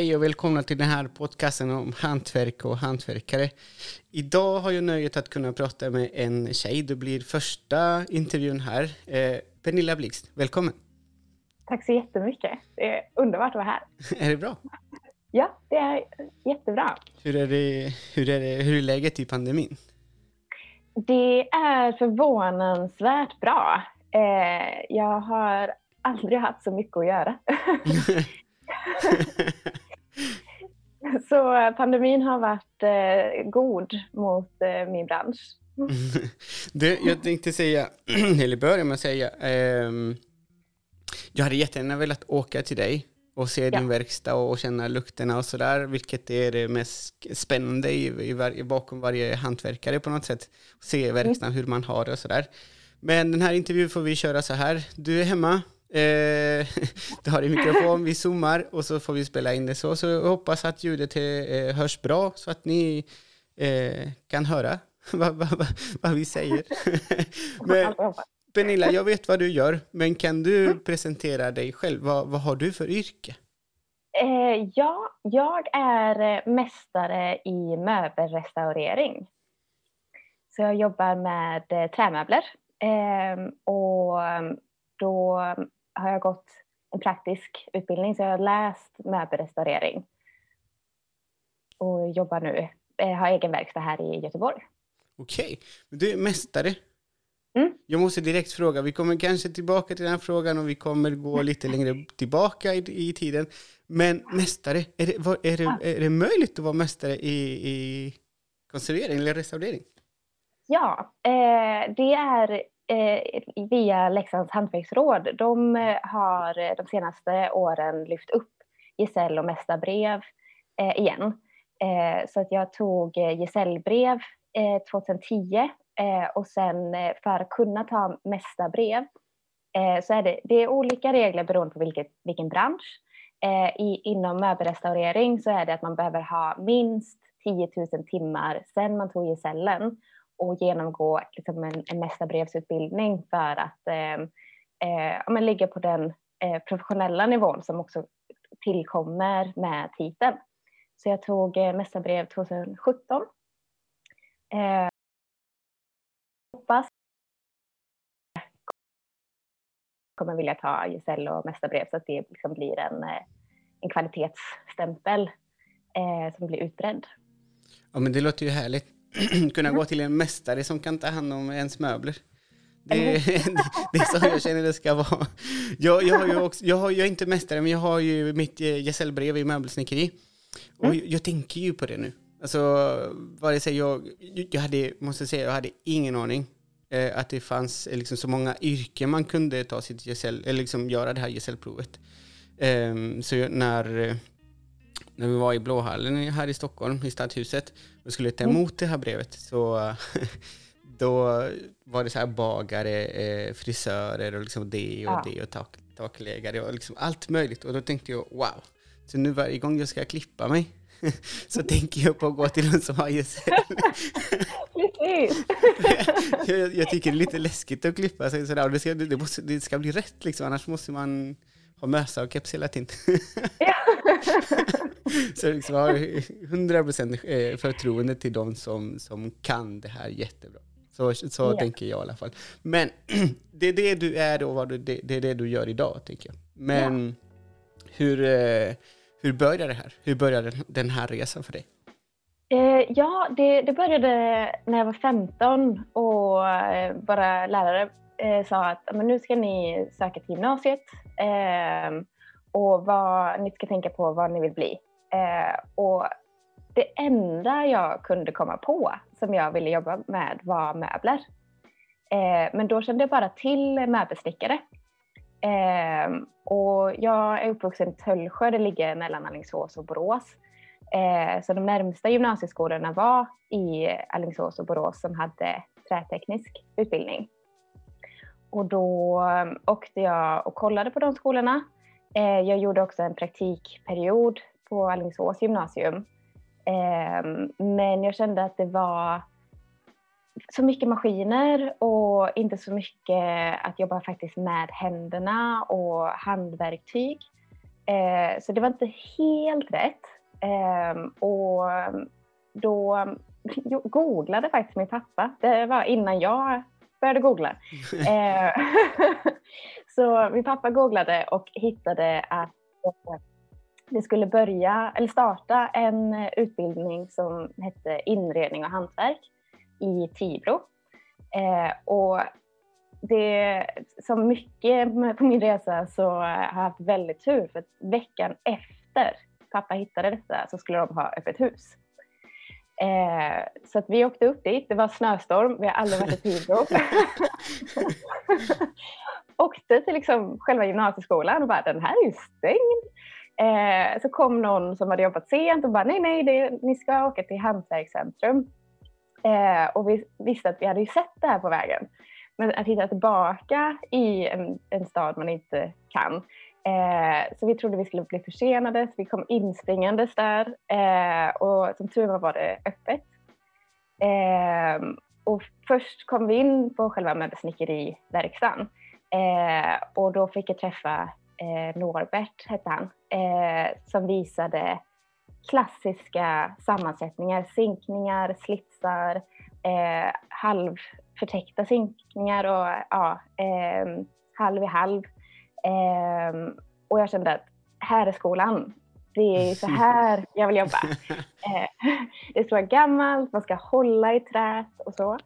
Hej och välkomna till den här podcasten om hantverk och hantverkare. Idag har jag nöjet att kunna prata med en tjej. Det blir första intervjun här. Eh, Pernilla Blixt, välkommen! Tack så jättemycket. Det är underbart att vara här. är det bra? Ja, det är jättebra. Hur är, det, hur är, det, hur är läget i pandemin? Det är förvånansvärt bra. Eh, jag har aldrig haft så mycket att göra. så pandemin har varit eh, god mot eh, min bransch. du, jag tänkte säga, eller börja med att säga, eh, jag hade jättegärna velat åka till dig och se ja. din verkstad och känna lukterna och sådär, vilket är det mest spännande i, i, i, bakom varje hantverkare på något sätt. Se mm. verkstaden, mm. hur man har det och sådär. Men den här intervjun får vi köra så här. Du är hemma, eh, du har en mikrofon, vi zoomar och så får vi spela in det så. Så jag hoppas att ljudet eh, hörs bra så att ni eh, kan höra vad, vad, vad, vi säger. Men, Pernilla, jag vet vad du gör, men kan du mm. presentera dig själv? Vad, vad har du för yrke? Eh, ja, jag är eh, mästare i möbelrestaurering. Så jag jobbar med eh, trämöbler. Eh, och då har jag gått en praktisk utbildning, så jag har läst möbelrestaurering. Och jobbar nu, eh, har egen verkstad här i Göteborg. Okej, men du är mästare Mm. Jag måste direkt fråga, vi kommer kanske tillbaka till den här frågan och vi kommer gå lite längre tillbaka i, i tiden. Men mästare, är det, var, är, det, är det möjligt att vara mästare i, i konservering eller restaurering? Ja, eh, det är Eh, via Leksands hantverksråd. De eh, har eh, de senaste åren lyft upp gesäll och mästarbrev eh, igen. Eh, så att jag tog eh, gesällbrev 2010 Eh, och sen för att kunna ta mästarbrev eh, så är det, det är olika regler beroende på vilket, vilken bransch. Eh, i, inom möbelrestaurering så är det att man behöver ha minst 10 000 timmar sedan man tog gesällen och genomgå liksom en, en mästarbrevsutbildning för att eh, eh, ja, ligga på den eh, professionella nivån som också tillkommer med titeln. Så jag tog eh, mästarbrev 2017 eh, hoppas kommer vilja ta gesäll och mästarbrev så att det liksom blir en, eh, en kvalitetsstämpel eh, som blir utbredd. Ja men det låter ju härligt. Kunna gå till en mästare som kan ta hand om ens möbler. Det, det, det är så jag känner det ska vara. Jag, jag, har ju också, jag, har, jag är inte mästare, men jag har ju mitt eh, gesällbrev i möbelsnickeri. Och mm. jag tänker ju på det nu. Alltså, vare sig jag, jag hade, måste säga, jag hade ingen aning eh, att det fanns eh, liksom, så många yrken man kunde ta sitt gesäll, eller liksom göra det här gesällprovet. Eh, så när, eh, när vi var i Blåhallen här i Stockholm, i Stadshuset, och skulle ta mm. emot det här brevet, så då var det så här bagare, eh, frisörer och liksom det och ja. det och tak, takläggare och liksom allt möjligt. Och då tänkte jag, wow. Så nu varje gång jag ska klippa mig så tänker jag på att gå till någon som har gesäll. jag, jag tycker det är lite läskigt att klippa sig sådär. Det ska, det, måste, det ska bli rätt liksom, annars måste man ha mössa och keps hela tiden. så liksom har 100% eh, förtroende till de som, som kan det här jättebra. Så, så yeah. tänker jag i alla fall. Men det är det du är och vad du, det, det är det du gör idag, tänker jag. Men yeah. hur, eh, hur började det här? Hur började den här resan för dig? Eh, ja, det, det, började när jag var 15 och eh, våra lärare eh, sa att men nu ska ni söka till gymnasiet eh, och vad, ni ska tänka på vad ni vill bli. Eh, och det enda jag kunde komma på som jag ville jobba med var möbler. Eh, men då kände jag bara till möbelsnickare. Ehm, och jag är uppvuxen i Töllsjö, det ligger mellan Alingsås och Borås. Eh, så de närmsta gymnasieskolorna var i Alingsås och Borås som hade träteknisk utbildning. Och då ehm, åkte jag och kollade på de skolorna. Eh, jag gjorde också en praktikperiod på Alingsås gymnasium. Ehm, men jag kände att det var så mycket maskiner och inte så mycket att jobba faktiskt med händerna och handverktyg. Eh, så det var inte helt rätt. Ehm, och då googlade faktiskt min pappa. Det var innan jag började googla. Eh, så min pappa googlade och hittade att det skulle börja, eller starta en utbildning som hette inredning och hantverk i Tibro. Eh, och det, som mycket på min resa så har jag haft väldigt tur för veckan efter pappa hittade detta så skulle de ha öppet hus. Eh, så att vi åkte upp dit, det var snöstorm, vi har aldrig varit i Tibro. åkte till liksom själva gymnasieskolan och bara den här är ju stängd. Eh, så kom någon som hade jobbat sent och bara nej, nej, det, ni ska åka till Hantverkscentrum. Eh, och vi visste att vi hade ju sett det här på vägen. Men att hitta tillbaka i en, en stad man inte kan. Eh, så vi trodde vi skulle bli försenade, så vi kom inspringandes där eh, och som tur var var det öppet. Eh, och först kom vi in på själva möbelsnickeriverkstaden eh, och då fick jag träffa eh, Norbert, hette han, eh, som visade klassiska sammansättningar, sinkningar, slitsar, eh, halvförtäckta sinkningar och ja, eh, halv i halv. Eh, och jag kände att här är skolan. Det är så här jag vill jobba. Eh, det ska vara gammalt, man ska hålla i trät och så.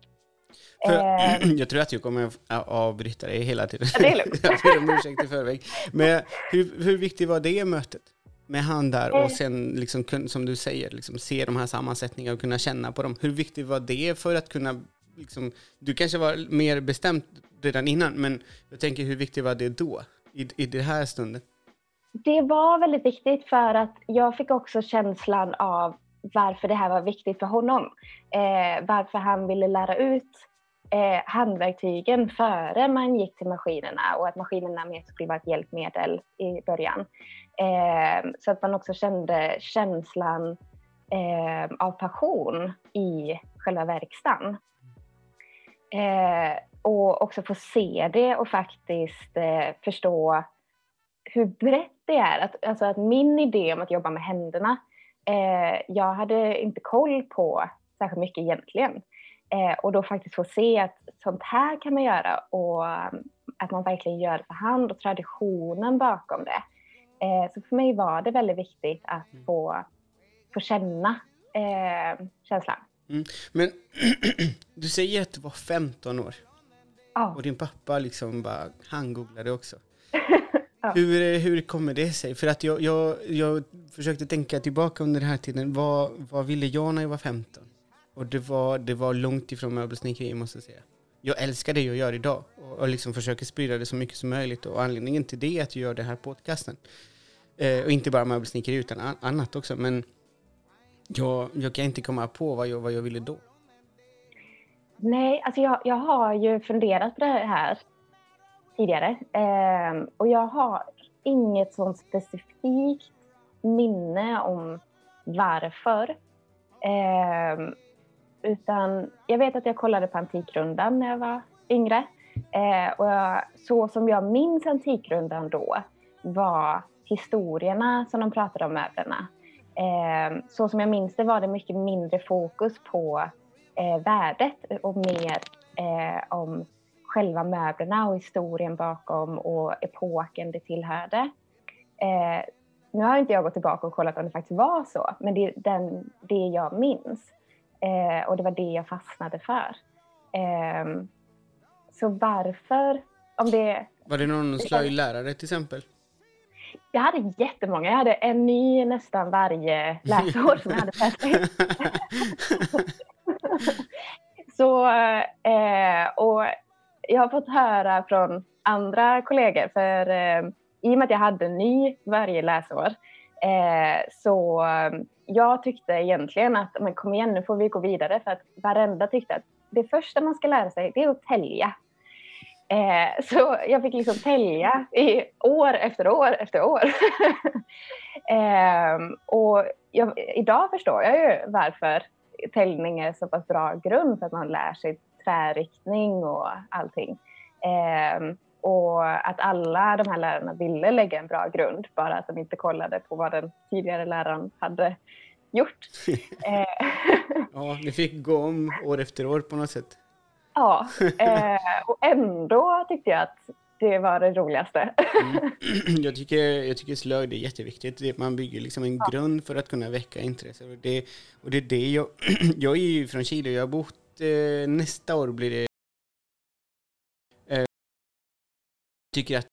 För, eh, jag tror att jag kommer att avbryta dig hela tiden. Ja, det är lugnt. jag ber om ursäkt i förväg. Men hur, hur viktigt var det mötet? Med han där och eh. sen, liksom, som du säger, liksom, se de här sammansättningarna och kunna känna på dem. Hur viktigt var det för att kunna... Liksom, du kanske var mer bestämt redan innan, men jag tänker hur viktigt var det då, i, i det här stunden? Det var väldigt viktigt för att jag fick också känslan av varför det här var viktigt för honom. Eh, varför han ville lära ut eh, handverktygen före man gick till maskinerna och att maskinerna mer skulle vara ett hjälpmedel i början. Eh, så att man också kände känslan eh, av passion i själva verkstaden. Eh, och också få se det och faktiskt eh, förstå hur brett det är. Att, alltså att min idé om att jobba med händerna eh, jag hade inte koll på särskilt mycket egentligen. Eh, och då faktiskt få se att sånt här kan man göra och um, att man verkligen gör det för hand och traditionen bakom det. Eh, så för mig var det väldigt viktigt att mm. få, få känna eh, känslan. Mm. Men du säger att du var 15 år. Ja. Och din pappa liksom bara, han googlade också. Ja. Hur, hur kommer det sig? För att jag, jag, jag försökte tänka tillbaka under den här tiden. Vad, vad ville jag när jag var 15? Och det var, det var långt ifrån möbelsnickeri måste jag säga. Jag älskar det jag gör idag och, och liksom försöker sprida det så mycket som möjligt. Och anledningen till det är att jag gör det här podcasten. Eh, och inte bara möbelsnickeri utan annat också. Men jag, jag kan inte komma på vad jag, vad jag ville då. Nej, alltså jag, jag har ju funderat på det här tidigare. Eh, och jag har inget sånt specifikt minne om varför. Eh, utan jag vet att jag kollade på Antikrundan när jag var yngre. Eh, och jag, så som jag minns Antikrundan då var historierna som de pratade om möblerna. Eh, så som jag minns det var det mycket mindre fokus på eh, värdet och mer eh, om själva möblerna och historien bakom och epoken det tillhörde. Eh, nu har inte jag gått tillbaka och kollat om det faktiskt var så, men det är den, det jag minns. Eh, och det var det jag fastnade för. Eh, så varför, om det... Var det någon slöjdlärare till exempel? Jag hade jättemånga. Jag hade en ny nästan varje läsår som jag hade. så, eh, och jag har fått höra från andra kollegor, för eh, i och med att jag hade en ny varje läsår, eh, så eh, jag tyckte egentligen att, men kom igen nu får vi gå vidare, för att varenda tyckte att det första man ska lära sig, det är att tälja. Eh, så jag fick liksom tälja i år efter år efter år. eh, och jag, idag förstår jag ju varför täljning är så pass bra grund för att man lär sig trärriktning och allting. Eh, och att alla de här lärarna ville lägga en bra grund, bara att de inte kollade på vad den tidigare läraren hade gjort. Eh, ja, ni fick gå om år efter år på något sätt. Ja, eh, och ändå tyckte jag att det var det roligaste. Mm. Jag, tycker, jag tycker slöjd är jätteviktigt. Man bygger liksom en ja. grund för att kunna väcka intresse. Och det, och det är det jag... jag är ju från Chile jag har bott... Eh, nästa år blir det... Eh, tycker att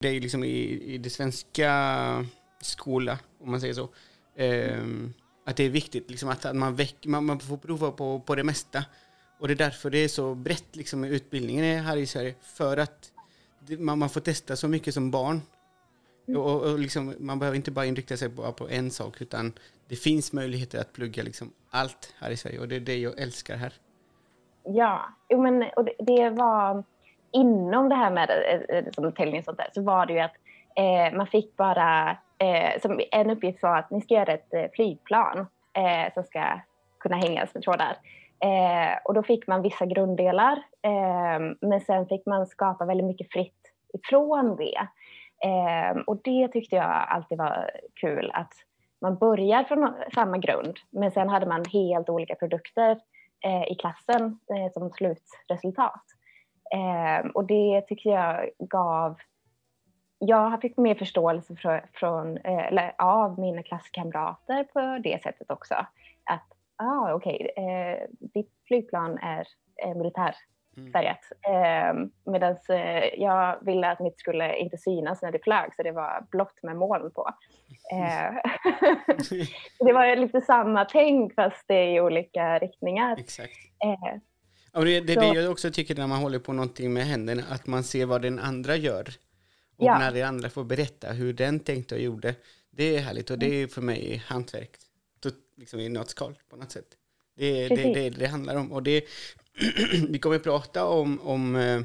det är liksom i, i det svenska skola, om man säger så. Eh, att det är viktigt liksom att, att man, väck, man, man får prova på, på det mesta. Och det är därför det är så brett liksom, utbildningen här i Sverige. För att man, man får testa så mycket som barn. Mm. Och, och liksom, man behöver inte bara inrikta sig på, på, en sak, utan det finns möjligheter att plugga liksom allt här i Sverige. Och det är det jag älskar här. Ja, men, och det, var inom det här med eh, eh, som täljning och sånt där, så var det ju att eh, man fick bara, eh, som en uppgift var att ni ska göra ett eh, flygplan eh, som ska kunna hängas med trådar. Eh, och då fick man vissa grunddelar, eh, men sen fick man skapa väldigt mycket fritt ifrån det. Eh, och det tyckte jag alltid var kul, att man börjar från samma grund, men sen hade man helt olika produkter eh, i klassen eh, som slutresultat. Eh, och det tyckte jag gav jag fick mer förståelse från, från eller, av mina klasskamrater på det sättet också. Att ah, okej, okay. eh, ditt flygplan är eh, militärfärgat. Mm. Eh, Medan eh, jag ville att mitt skulle inte synas när det flög, så det var blått med moln på. Eh, det var lite samma tänk, fast det i olika riktningar. Exakt. Eh, och det är det, det jag också tycker när man håller på någonting med händerna, att man ser vad den andra gör. Och ja. när den andra får berätta hur den tänkte och gjorde. Det är härligt och det är för mig hantverk liksom i nötskal på något sätt. Det är det, det, det handlar om. Och det, vi kommer att prata om, om eh,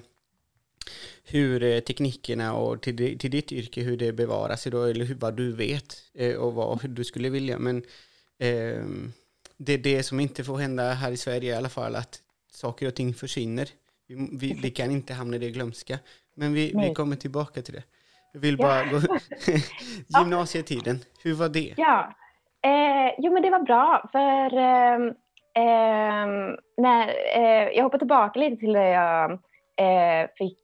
hur eh, teknikerna och till, till ditt yrke, hur det bevaras idag, eller hur, vad du vet eh, och vad du skulle vilja. Men eh, det är det som inte får hända här i Sverige i alla fall, att saker och ting försvinner. Vi, vi, vi kan inte hamna i det glömska. Men vi, vi kommer tillbaka till det. Jag vill bara ja. gå... Gymnasietiden, hur var det? Ja, Eh, jo, men det var bra, för eh, eh, när, eh, jag hoppar tillbaka lite till när jag eh, fick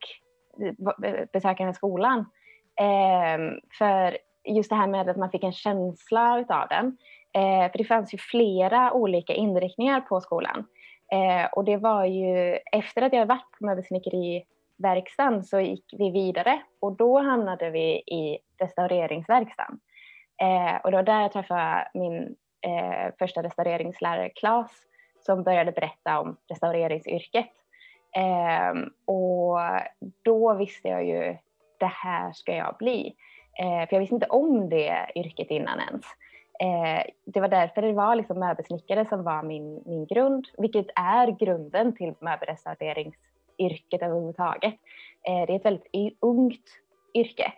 besöka den här skolan. Ehm, för just det här med att man fick en känsla utav den. Eh, för det fanns ju flera olika inriktningar på skolan. Eh, och det var ju efter att jag varit på möbelsnickeriverkstan så gick vi vidare och då hamnade vi i restaureringsverkstan. Eh, och det var där jag träffade min eh, första restaureringslärare Claes som började berätta om restaureringsyrket. Eh, och då visste jag ju, det här ska jag bli. Eh, för jag visste inte om det yrket innan ens. Eh, det var därför det var liksom möbelsnickare som var min, min grund, vilket är grunden till möbelrestaureringsyrket överhuvudtaget. Eh, det är ett väldigt ungt yrke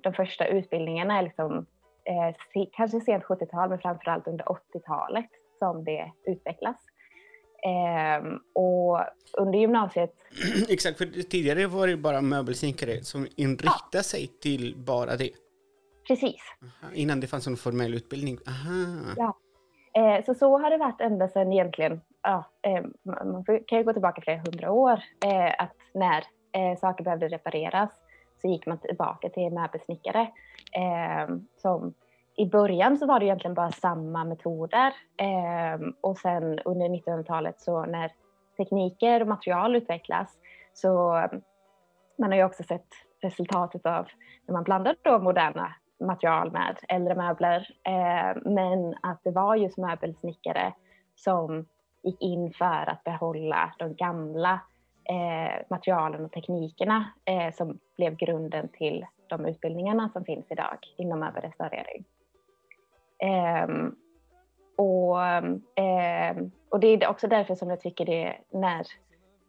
de första utbildningarna är liksom, eh, kanske sent 70-tal men framförallt under 80-talet som det utvecklas. Eh, och under gymnasiet... Exakt, för tidigare var det bara möbelsnickare som inriktade ja. sig till bara det. Precis. Aha, innan det fanns en formell utbildning. Aha. Ja. Eh, så så har det varit ända sedan egentligen, ja, eh, man kan ju gå tillbaka flera hundra år, eh, att när eh, saker behövde repareras så gick man tillbaka till möbelsnickare. Eh, som, I början så var det egentligen bara samma metoder eh, och sen under 1900-talet så när tekniker och material utvecklas så ehm, man har ju också sett resultatet av när man blandar då moderna material med äldre möbler. Eh, men att det var just möbelsnickare som gick in för att behålla de gamla eh, materialen och teknikerna eh, som blev grunden till de utbildningarna som finns idag inom möbelrestaurering. Eh, och, ehm, och det är också därför som jag tycker det när,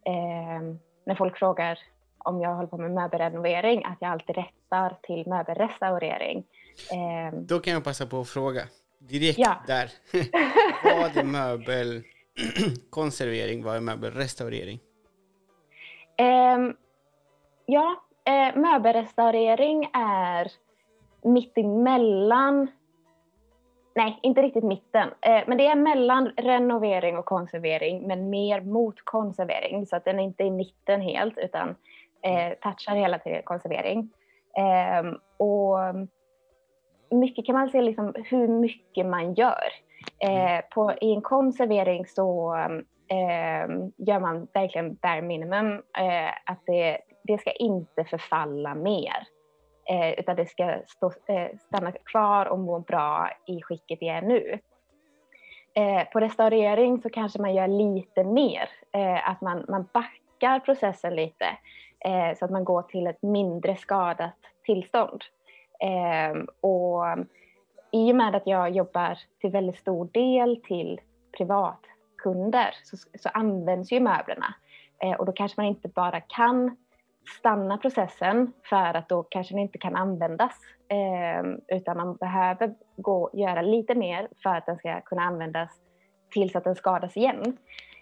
ehm, när folk frågar om jag håller på med möbelrenovering, att jag alltid rättar till möbelrestaurering. Ehm, Då kan jag passa på att fråga direkt ja. där. vad är möbelkonservering? Vad är möbelrestaurering? Um, Ja, eh, möbelrestaurering är mitt emellan Nej, inte riktigt mitten. Eh, men det är mellan renovering och konservering, men mer mot konservering. Så att den är inte i mitten helt, utan eh, touchar hela tiden konservering. Eh, och mycket kan man se liksom hur mycket man gör. Mm. Eh, på, I en konservering så eh, gör man verkligen bare minimum. Eh, att det, det ska inte förfalla mer eh, utan det ska stå, eh, stanna kvar och må bra i skicket det är nu. Eh, på restaurering så kanske man gör lite mer, eh, att man, man backar processen lite eh, så att man går till ett mindre skadat tillstånd. Eh, och i och med att jag jobbar till väldigt stor del till privatkunder så, så används ju möblerna eh, och då kanske man inte bara kan stanna processen för att då kanske den inte kan användas. Eh, utan man behöver gå, göra lite mer för att den ska kunna användas tills att den skadas igen.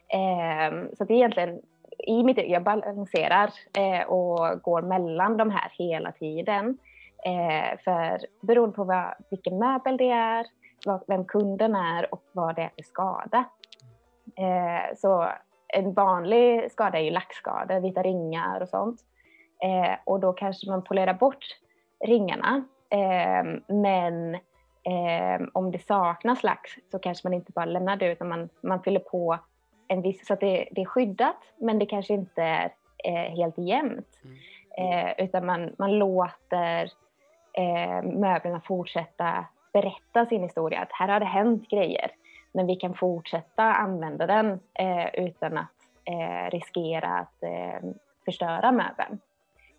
Eh, så det är egentligen i mitt jag balanserar eh, och går mellan de här hela tiden. Eh, för beroende på vad, vilken möbel det är, vad, vem kunden är och vad det är för skada. Eh, så en vanlig skada är ju lackskador, vita ringar och sånt. Eh, och då kanske man polerar bort ringarna. Eh, men eh, om det saknas lax så kanske man inte bara lämnar det utan man, man fyller på en viss, så att det, det är skyddat men det kanske inte är eh, helt jämnt. Mm. Eh, utan man, man låter eh, möblerna fortsätta berätta sin historia. Att här har det hänt grejer men vi kan fortsätta använda den eh, utan att eh, riskera att eh, förstöra möbeln.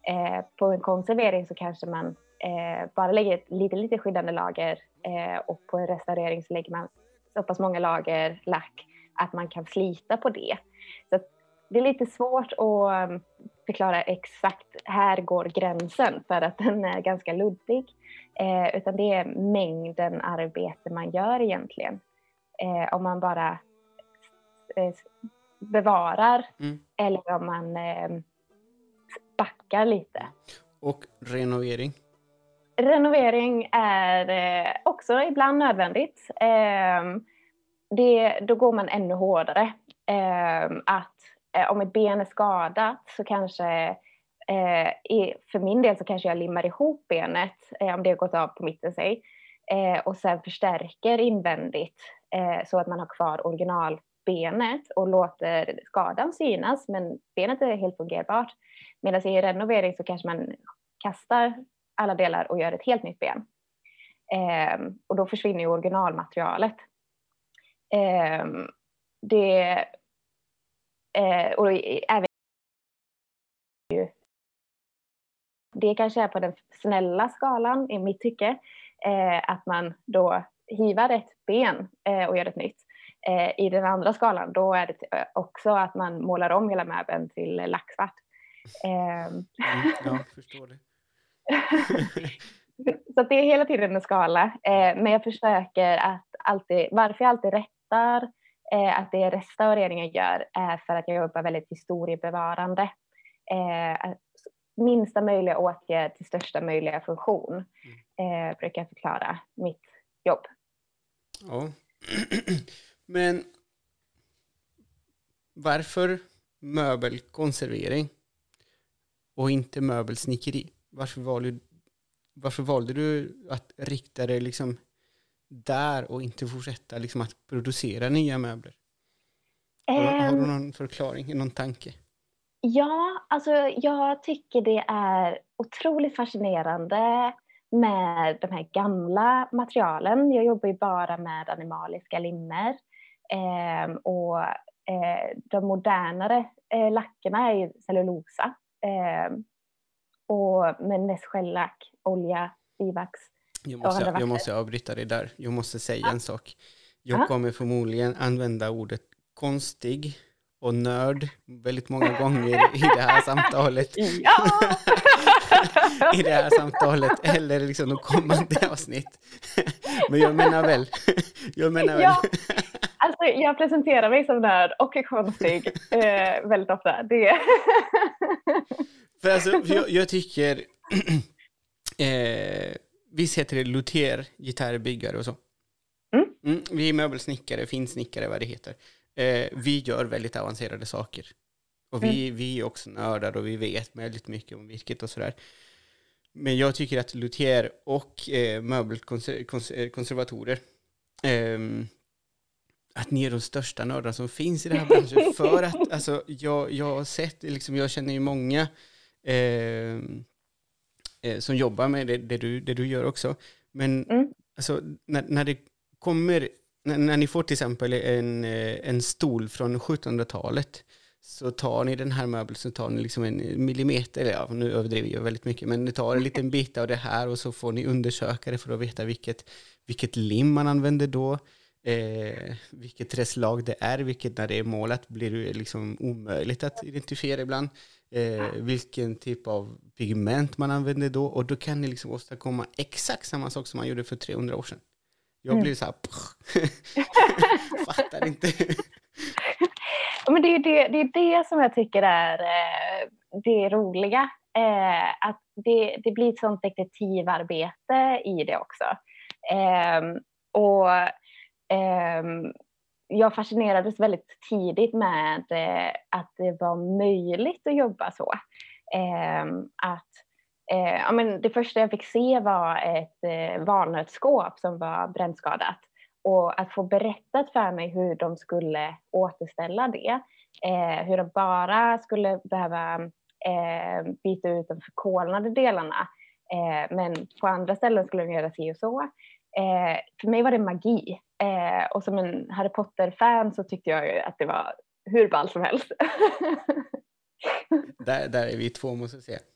Eh, på en konservering så kanske man eh, bara lägger ett lite, lite skyddande lager eh, och på en restaurering så lägger man så pass många lager lack att man kan slita på det. Det är lite svårt att um, förklara exakt här går gränsen för att den är ganska luddig. Eh, utan det är mängden arbete man gör egentligen. Eh, om man bara eh, bevarar mm. eller om man eh, backar lite. Och renovering? Renovering är eh, också ibland nödvändigt. Eh, det, då går man ännu hårdare. Ehm, eh, om ett ben är skadat så kanske eh, för min del så kanske jag limmar ihop benet eh, om det har gått av på mitten sig eh, och sen förstärker invändigt eh, så att man har kvar originalbenet och låter skadan synas men benet är helt fungerbart. Medan i renovering så kanske man kastar alla delar och gör ett helt nytt ben. Eh, och då försvinner ju originalmaterialet. Eh, det, eh, och även det kanske är på den snälla skalan i mitt tycke. Eh, att man då hivar ett ben eh, och gör ett nytt. Eh, I den andra skalan då är det också att man målar om hela möbeln till lacksvart. Eh, mm, ja, förstår det. så det är hela tiden en skala. Eh, men jag försöker att alltid, varför jag alltid rättar eh, att det restaureringen gör är för att jag jobbar väldigt historiebevarande. Eh, minsta möjliga åtgärd till största möjliga funktion mm. eh, brukar jag förklara mitt jobb. Ja. Men varför möbelkonservering? och inte möbelsnickeri? Varför valde, varför valde du att rikta dig liksom där och inte fortsätta liksom att producera nya möbler? Um, har, du ehm. någon förklaring, någon tanke? Ja, alltså jag tycker det är otroligt fascinerande med de här gamla materialen. Jag jobbar ju bara med animaliska limmer eh, och eh, de modernare eh, lackerna är ju cellulosa Eh, och med nässkällack, olja, bivax. Jag måste, jag måste avbryta dig där. Jag måste säga en sak. Jag kommer förmodligen använda ordet konstig och nörd väldigt många gånger i det här samtalet. Ja! I det här samtalet eller liksom de kommande avsnitt. Men jag menar väl. Jag menar väl. Ja. Alltså, jag presenterar mig som nörd och är konstig eh, väldigt ofta. Det. För alltså, jag, jag tycker... eh, visst heter det luthier, gitarrbyggare och så? Mm. Mm, vi är möbelsnickare, finsnickare, vad det heter. Eh, vi gör väldigt avancerade saker. Och vi, vi är också nördar och vi vet väldigt mycket om virket och sådär. Men jag tycker att luthier och eh, möbelkonservatorer ehm, att ni är de största nördarna som finns i den här branschen. För att alltså, jag, jag har sett, liksom, jag känner ju många eh, eh, som jobbar med det, det, du, det du gör också. Men Mm. alltså, när, när det kommer, när, när ni får till exempel en, eh, en stol från 1700-talet så tar ni den här möbeln så tar ni liksom en millimeter, eller ja, nu överdriver jag väldigt mycket, men ni tar en liten bit av det här och så får ni undersöka det för att veta vilket, vilket lim man använder då, eh, vilket träslag det är, vilket när det är målat blir det liksom omöjligt att identifiera ibland, eh, vilken typ av pigment man använder då och då kan ni liksom åstadkomma exakt samma sak som man gjorde för 300 år sedan. Jag Mm. blir så här, fattar inte. Ja, Men det, är det, det är det som jag tycker är eh, det roliga. Eh, att det, det blir ett sånt detektivarbete i det också. Ehm, och ehm, jag fascinerades väldigt tidigt med eh, att det var möjligt att jobba så. Ehm, att, eh, ja, men det första jag fick se var ett eh, valnötsskåp som var brännskadat. Och att få berättat för mig hur de skulle återställa det. Eh, hur de bara skulle behöva eh, byta ut de förkolnade delarna. Eh, men på andra ställen skulle de göra si och så. Eh, för mig var det magi. Eh, och som en Harry Potter-fan så tyckte jag att det var hur ballt som helst. Där, där är vi två måste jag säga.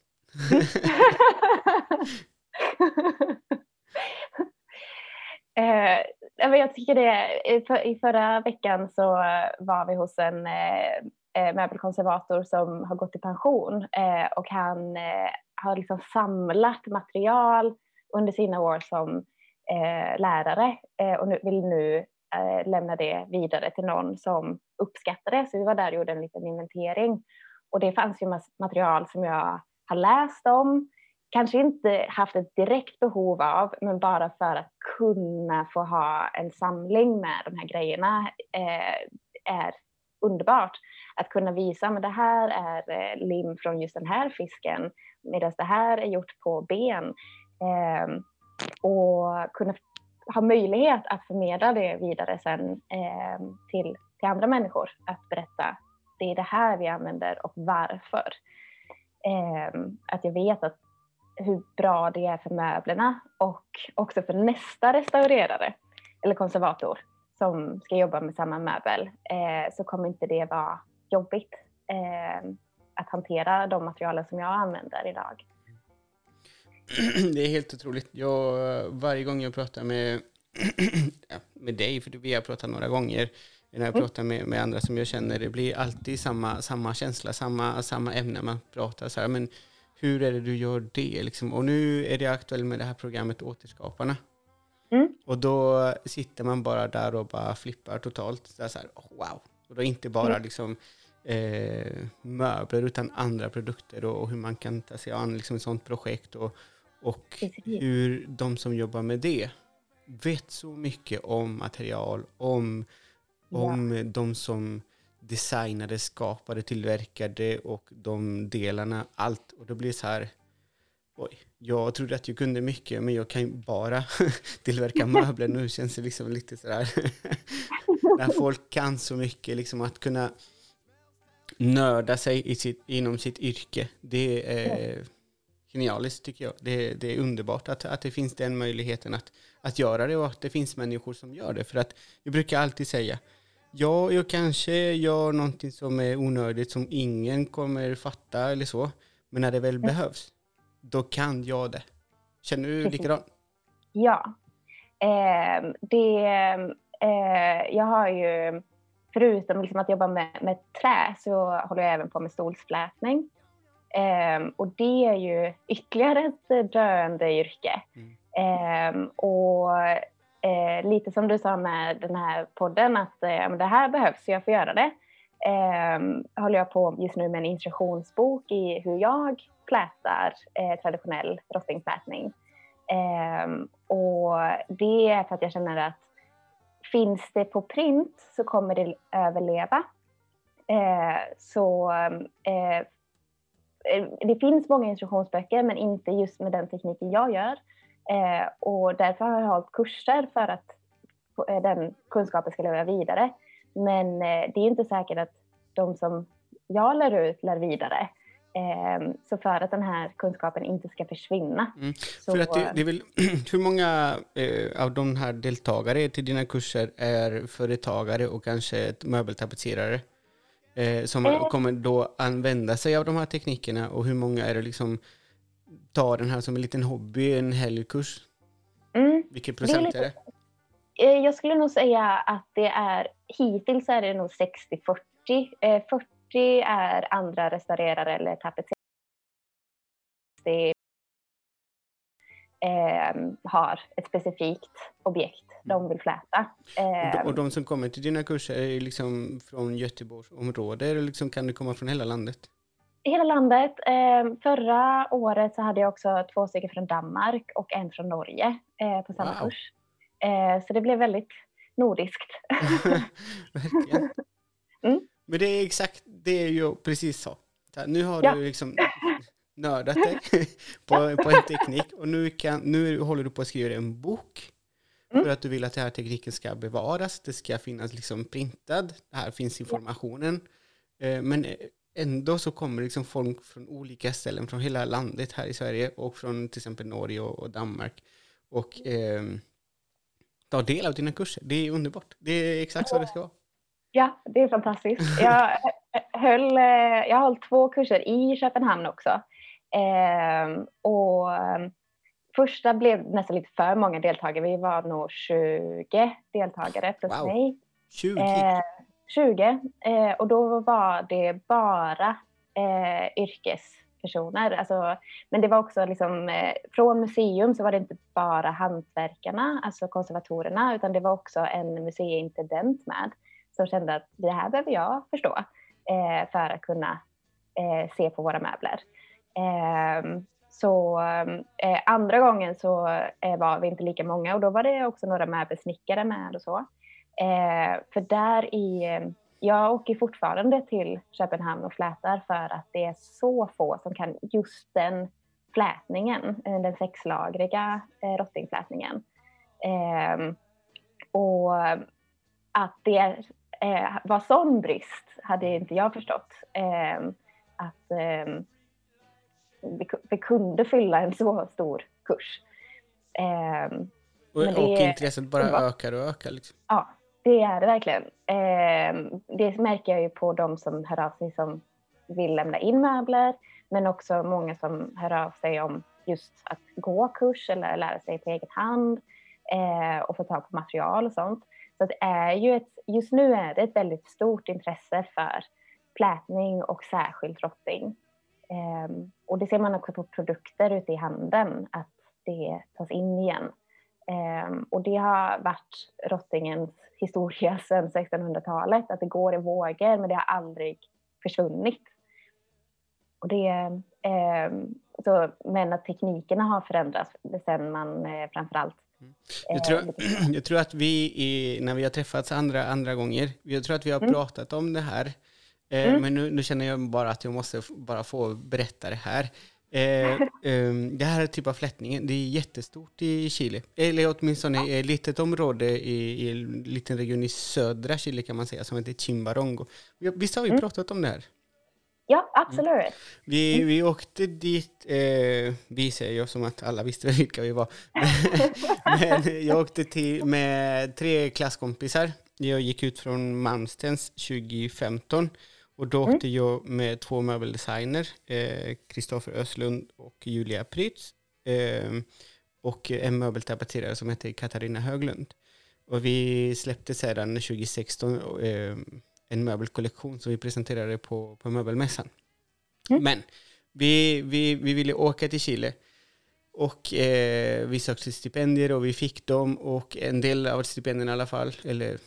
Eh, jag tycker det, i för, i förra veckan så var vi hos en eh, eh, möbelkonservator som har gått i pension eh, och han eh, har liksom samlat material under sina år som Eh, lärare eh, och nu, vill nu eh, lämna det vidare till någon som uppskattar det. Så vi var där och gjorde en liten inventering och det fanns ju material som jag har läst om, kanske inte haft ett direkt behov av, men bara för att kunna få ha en samling med de här grejerna eh, är underbart. Att kunna visa men det här är eh, lim från just den här fisken, medan det här är gjort på ben. Eh, och kunna ha möjlighet att förmedla det vidare sen eh, till, till andra människor. Att berätta, det är det här vi använder och varför. Eh, att jag vet att hur bra det är för möblerna och också för nästa restaurerare eller konservator som ska jobba med samma möbel eh, så kommer inte det vara jobbigt eh, att hantera de materialen som jag använder idag. Det är helt otroligt. Jag, varje gång jag pratar med, med dig, för vi har pratat några gånger, när jag pratar med, med andra som jag känner, det blir alltid samma, samma känsla, samma, samma ämne man pratar så här, men hur är det du gör det? Liksom? Och nu är det aktuellt med det här programmet Återskaparna. Mm. Och då sitter man bara där och bara flippar totalt. Så här, wow! Och då inte bara Mm. liksom, eh, möbler utan andra produkter och, och hur man kan ta sig an liksom, ett sådant projekt och, och hur de som jobbar med det vet så mycket om material, om, Ja. om de som designade, skapade, tillverkade och de delarna, allt. Och då blir det så här, oj, jag trodde att jag kunde mycket men jag kan ju bara tillverka möbler. Nu känns det liksom lite sådär, när folk kan så mycket, liksom att kunna nörda sig i sitt, inom sitt yrke. Det är genialiskt tycker jag. Det, det är underbart att, att det finns den möjligheten att, att göra det och att det finns människor som gör det. För att jag brukar alltid säga, ja, jag kanske gör någonting som är onödigt som ingen kommer fatta eller så. Men när det väl behövs, då kan jag det. Känner du Precis. likadant? Ja. Eh, det, eh, jag har ju, förutom liksom att jobba med, med trä, så håller jag även på med stolsflätning. Eh, och det är ju ytterligare ett döende yrke. Mm. Eh, och eh, lite som du sa med den här podden, att eh, det här behövs, så jag får göra det. eh, håller jag på just nu med en instruktionsbok i hur jag flätar eh, traditionell rottingflätning. Eh, och det är för att jag känner att finns det på print så kommer det överleva. Eh, så eh, eh, det finns många instruktionsböcker men inte just med den tekniken jag gör. Eh, och därför har jag hållit kurser för att eh, den kunskapen ska leva vidare. Men eh, det är inte säkert att de som jag lär ut lär vidare. Ehm, så för att den här kunskapen inte ska försvinna. Mm. För att det, det är väl, hur många eh, av de här deltagare till dina kurser är företagare och kanske möbeltapetserare? Eh, som eh. kommer då använda sig av de här teknikerna och hur många är det liksom tar den här som en liten hobby, en helgkurs? Mm. Vilket procent är, lite, är det? Eh, jag skulle nog säga att det är hittills är det nog 60-40. 40 40 är andra restaurerare eller tapetserare. Eh, har ett specifikt objekt de vill fläta. Eh, och, de, som kommer till dina kurser är liksom från Göteborgsområdet eller liksom kan det komma från hela landet? Hela landet. Eh, förra året så hade jag också två stycken från Danmark och en från Norge eh, på samma wow. kurs. Eh, så det blev väldigt nordiskt. Verkligen. Mm. Men det är exakt, det är ju precis så. Nu har ja. du liksom nördat dig på, på en teknik och nu, kan, nu håller du på att skriva en bok mm. för att du vill att den här tekniken ska bevaras. Det ska finnas liksom printad, här finns informationen. Eh, men ändå så kommer liksom folk från olika ställen, från hela landet här i Sverige och från till exempel Norge och, Danmark och eh, ta del av dina kurser. Det är underbart. Det är exakt så det ska vara. Ja, det är fantastiskt. Jag, höll, eh, jag har hållit två kurser i Köpenhamn också. Eh, och första blev nästan lite för många deltagare. Vi var nog 20 deltagare plus wow. mig. 20? Eh, 20. Eh, och då var det bara eh, yrkespersoner. Alltså, men det var också liksom, eh, från museum så var det inte bara hantverkarna, alltså konservatorerna, utan det var också en museiintendent med som kände att det här behöver jag förstå eh, för att kunna eh, se på våra möbler. Ehm, så eh, andra gången så eh, var vi inte lika många och då var det också några möbelsnickare med och så. Eh, för där i, jag åker fortfarande till Köpenhamn och flätar för att det är så få som kan just den flätningen, eh, den sexlagriga eh, rottingflätningen. Ehm, och att det eh, var sån brist hade inte jag förstått. Eh, att eh, vi, kunde fylla en så stor kurs. Eh, och, det, och intresset bara var, ökar och ökar? Liksom. Ja, det är det verkligen. Ehm, det märker jag ju på de som hör av sig som vill lämna in möbler, men också många som hör av sig om just att gå kurs eller lära sig på egen hand eh, och få tag på material och sånt. Så det är ju ett, just nu är det ett väldigt stort intresse för plätning och särskilt rotting. Um, och det ser man också på produkter ute i handeln, att det tas in igen. Um, och det har varit rottingens historia sedan 1600-talet, att det går i vågor, men det har aldrig försvunnit. Och det, um, så, men att teknikerna har förändrats sen man eh, framförallt jag tror, jag tror att vi, i, när vi har träffats andra, andra gånger, jag tror att vi har mm. pratat om det här. Eh, mm. Men nu, nu, känner jag bara att jag måste bara få berätta det här. Eh, eh, det här är typ av flättningen, det är jättestort i Chile. Eller åtminstone i ett litet område i, i en liten region i södra Chile kan man säga, som heter Chimbarongo. Visst har vi mm. pratat om det här? Ja, absolut. Mm. Vi, vi åkte dit, eh, vi säger ju som att alla visste vilka vi var. Men jag åkte till med tre klasskompisar. Jag gick ut från Malmstens 2015 och då mm. åkte jag med två möbeldesigner, Kristoffer eh, Östlund och Julia Prytz. Eh, och en möbeltapetserare som heter Katarina Höglund. Och vi släppte sedan 2016 eh, en möbelkollektion som vi presenterade på, på möbelmässan. Mm. Men vi, vi, vi ville åka till Chile och eh, vi sökte stipendier och vi fick dem och en del av stipendierna i alla fall, eller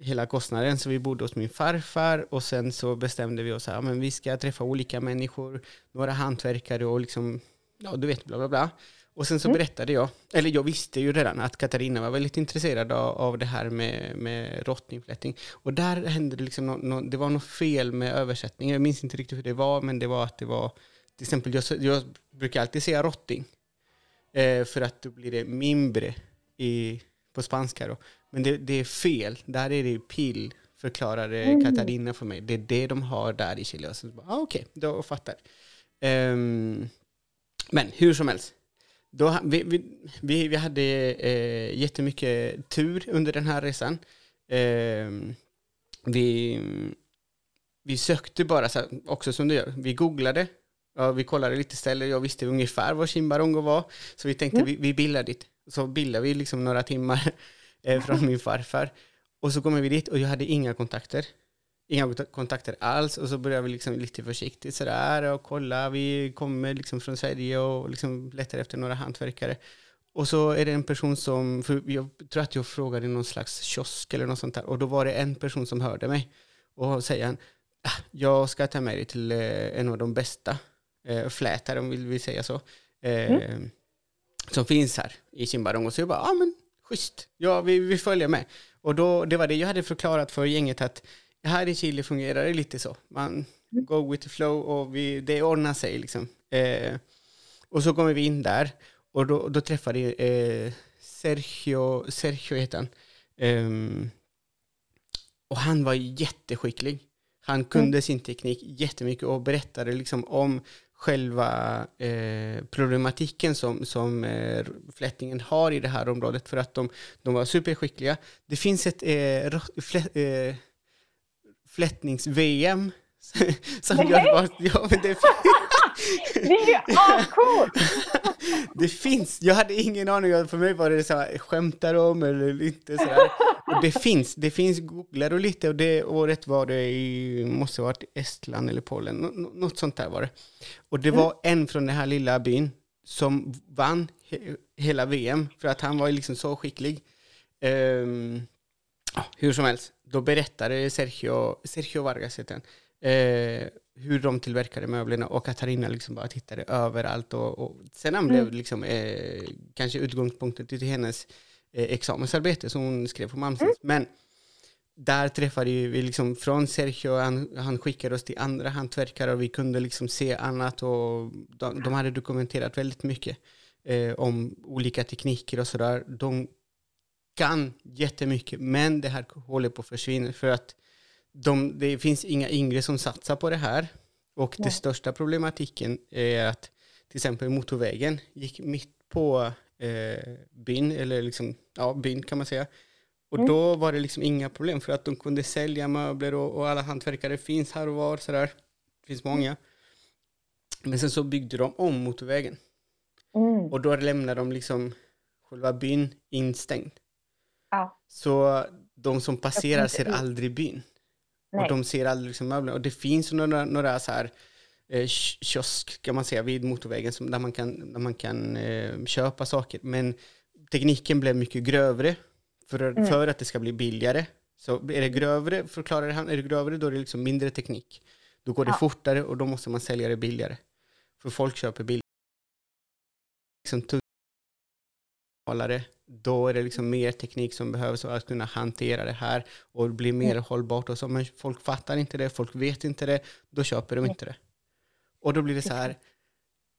hela kostnaden. Så vi bodde hos min farfar och sen så bestämde vi oss att ja, vi ska träffa olika människor, några hantverkare och liksom, ja du vet, bla bla bla. Och sen så mm. berättade jag, eller jag visste ju redan att Katarina var väldigt intresserad av, av det här med, med råttningflättning. Och där hände det liksom, no, no, det var något fel med översättningen. Jag minns inte riktigt hur det var, men det var att det var, till exempel, jag, jag brukar alltid säga rotting. Eh, för att då blir det mindre i, på spanska då. Men det, det är fel, där är det pill, förklarade mm. Katarina för mig. Det är det de har där i Chile. Så, ah, Okej, okay, då fattar. Um, men hur som helst, då, vi, vi, vi hade eh, jättemycket tur under den här resan. Eh, vi, vi sökte bara, så här, också som du gör, vi googlade. Ja, vi kollade lite ställen, jag visste ungefär var Chimbarongo var. Så vi tänkte, mm. vi, vi bildar dit. Så bildade vi liksom några timmar eh, från min farfar. Och så kommer vi dit och jag hade inga kontakter inga kontakter alls och så börjar vi liksom lite försiktigt sådär och kolla. Vi kommer liksom från Sverige och liksom letar efter några hantverkare. Och så är det en person som, för jag tror att jag frågade i någon slags kiosk eller något sånt där och då var det en person som hörde mig och säger han, ah, jag ska ta med dig till eh, en av de bästa eh, flätare, om vi säga så, eh, mm. som finns här i Kimbarong. Och så jag bara, ja ah, men schysst, ja vi, vi följer med. Och då, det var det jag hade förklarat för gänget att här i Chile fungerar det lite så. Man mm. go with the flow och vi, det ordnar sig liksom. Eh, och så kommer vi in där och då, då träffade eh, Sergio, Sergio heter han. Eh, och han var jätteskicklig. Han kunde mm. sin teknik jättemycket och berättade liksom om själva eh, problematiken som, som eh, flättningen har i det här området för att de, de var superskickliga. Det finns ett eh, flä, eh, flättnings-VM. som jag ja, men det, det är ju ascoolt! det finns, jag hade ingen aning, för mig var det så här, skämtar de eller inte så här. Och det finns, det finns googlar och lite och det året var det i, måste ha varit Estland eller Polen, Nå, något sånt där var det. Och det var en från den här lilla byn som vann he, hela VM för att han var liksom så skicklig. Um, hur som helst, då berättade Sergio, Sergio Vargas heter han, eh, hur de tillverkade möblerna och Katarina liksom bara tittade överallt. Och, och sen mm. blev liksom, eh, kanske utgångspunkten till hennes eh, examensarbete som hon skrev på Malmsens. Mm. Men där träffade vi liksom från Sergio, han, han skickade oss till andra hantverkare och vi kunde liksom se annat och de, de hade dokumenterat väldigt mycket eh, om olika tekniker och sådär. De kan jättemycket, men det här håller på att försvinna för att de, det finns inga yngre som satsar på det här. Och ja. det största problematiken är att till exempel motorvägen gick mitt på eh, byn, eller liksom, ja, byn kan man säga. Och mm. då var det liksom inga problem för att de kunde sälja möbler och, och alla hantverkare finns här och var sådär. Det finns många. Men sen så byggde de om motorvägen. Mm. Och då lämnade de liksom själva byn instängd. Ja. Så de som passerar ser aldrig byn. Nej. Och de ser aldrig liksom möblerna. Och det finns några, några så här eh, kiosk kan man säga vid motorvägen som, där man kan, där man kan eh, köpa saker. Men tekniken blev mycket grövre för, mm. för att det ska bli billigare. Så är det grövre, förklarar han, är det grövre då är det liksom mindre teknik. Då går det ja. fortare och då måste man sälja det billigare. För folk köper billigare. Liksom då är det liksom mer teknik som behövs för att kunna hantera det här och bli mer mm. hållbart. Och så. Men folk fattar inte det, folk vet inte det, då köper de inte det. Och då blir det så här,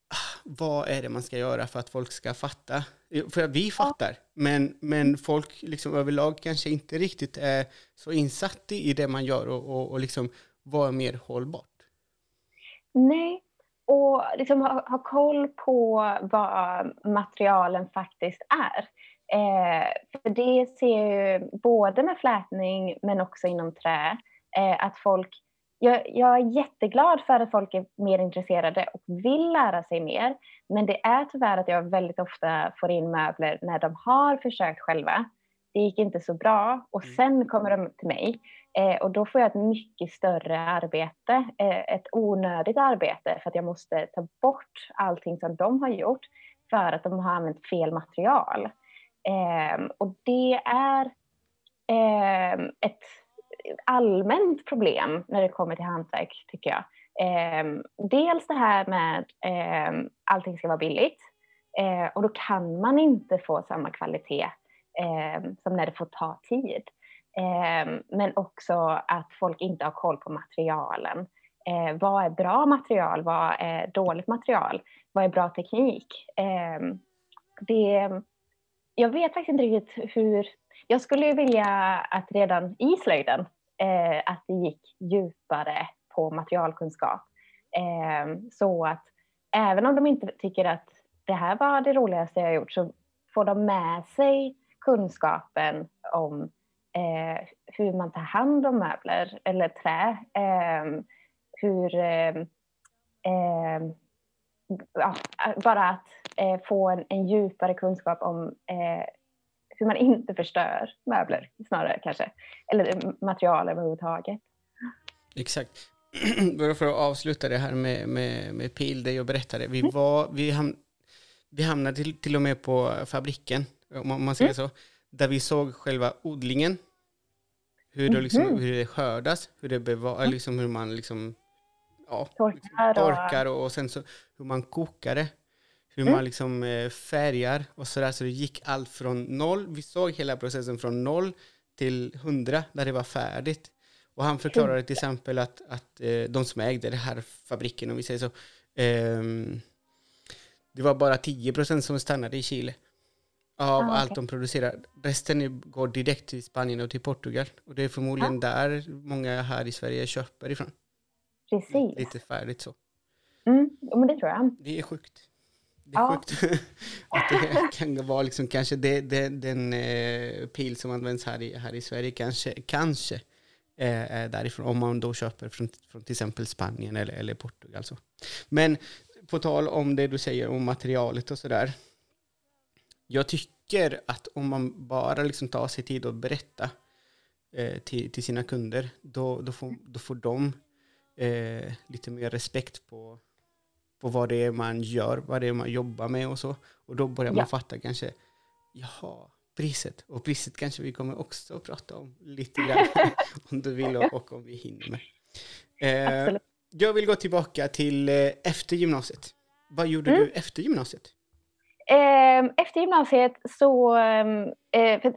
ah, vad är det man ska göra för att folk ska fatta? För vi fattar, men, men folk liksom överlag kanske inte riktigt är så insatta i det man gör och, och, och liksom vad är mer hållbart? Nej, och liksom ha, ha koll på vad materialen faktiskt är. Eh, för det ser ju både med flätning men också inom trä eh, att folk jag, jag, är jätteglad för att folk är mer intresserade och vill lära sig mer. Men det är tyvärr att jag väldigt ofta får in möbler när de har försökt själva. Det gick inte så bra och mm. sen kommer de till mig. Eh, och då får jag ett mycket större arbete, eh, ett onödigt arbete för att jag måste ta bort allting som de har gjort för att de har använt fel material. Eh, och det är eh, ett allmänt problem när det kommer till hantverk, tycker jag. Eh, dels det här med eh, allting ska vara billigt eh, och då kan man inte få samma kvalitet eh, som när det får ta tid. Ehm, men också att folk inte har koll på materialen. Eh, vad är bra material? Vad är dåligt material? Vad är bra teknik? Ehm, det, jag vet faktiskt inte riktigt hur... Jag skulle vilja att redan i slöjden eh, att det gick djupare på materialkunskap. Eh, så att även om de inte tycker att det här var det roligaste jag gjort så får de med sig kunskapen om eh, hur man tar hand om möbler eller trä. Eh, hur eh, eh, ja, bara att eh, få en, en, djupare kunskap om hur man inte förstör möbler snarare kanske. Eller material överhuvudtaget. Exakt. Bara för att avsluta det här med, med, med PIL, det jag berättade. Vi, mm. var, vi, ham, vi hamnade till, till och med på fabriken, om man säger mm. så, där vi såg själva odlingen. Hur det, liksom, mm. hur det skördas, hur, det bevar, mm. liksom, hur man liksom, ja, torkar, torkar och, och sen så hur man kokar det. Hur mm. man liksom eh, färgar och sådär. Så det gick allt från noll, vi såg hela processen från noll till hundra där det var färdigt. Och han förklarade till exempel att, att eh, de som ägde den här fabriken, om vi säger så, eh, det var bara 10 procent som stannade i Chile av ah, allt de producerar. Resten går direkt till Spanien och till Portugal. Och det är förmodligen ah. där många här i Sverige köper ifrån. Precis. Lite färdigt så. Mm, men det tror jag. Det är sjukt. Det är ja. sjukt att det kan vara liksom kanske det, det, den eh, pil som används här i, här i Sverige kanske, kanske eh, är därifrån, om man då köper från, från till exempel Spanien eller, eller Portugal. Så. Men på tal om det du säger om materialet och sådär. Jag tycker att om man bara liksom tar sig tid att berätta eh, till, till sina kunder, då, då, får, då får de eh, lite mer respekt på på vad det är man gör, vad det är man jobbar med och så. Och då börjar man ja. fatta kanske, jaha, priset. Och priset kanske vi kommer också att prata om lite grann, om du vill och, och om vi hinner med. Eh, jag vill gå tillbaka till eh, efter gymnasiet. Vad gjorde mm. du efter gymnasiet? Eh, efter gymnasiet så, ehm, eh,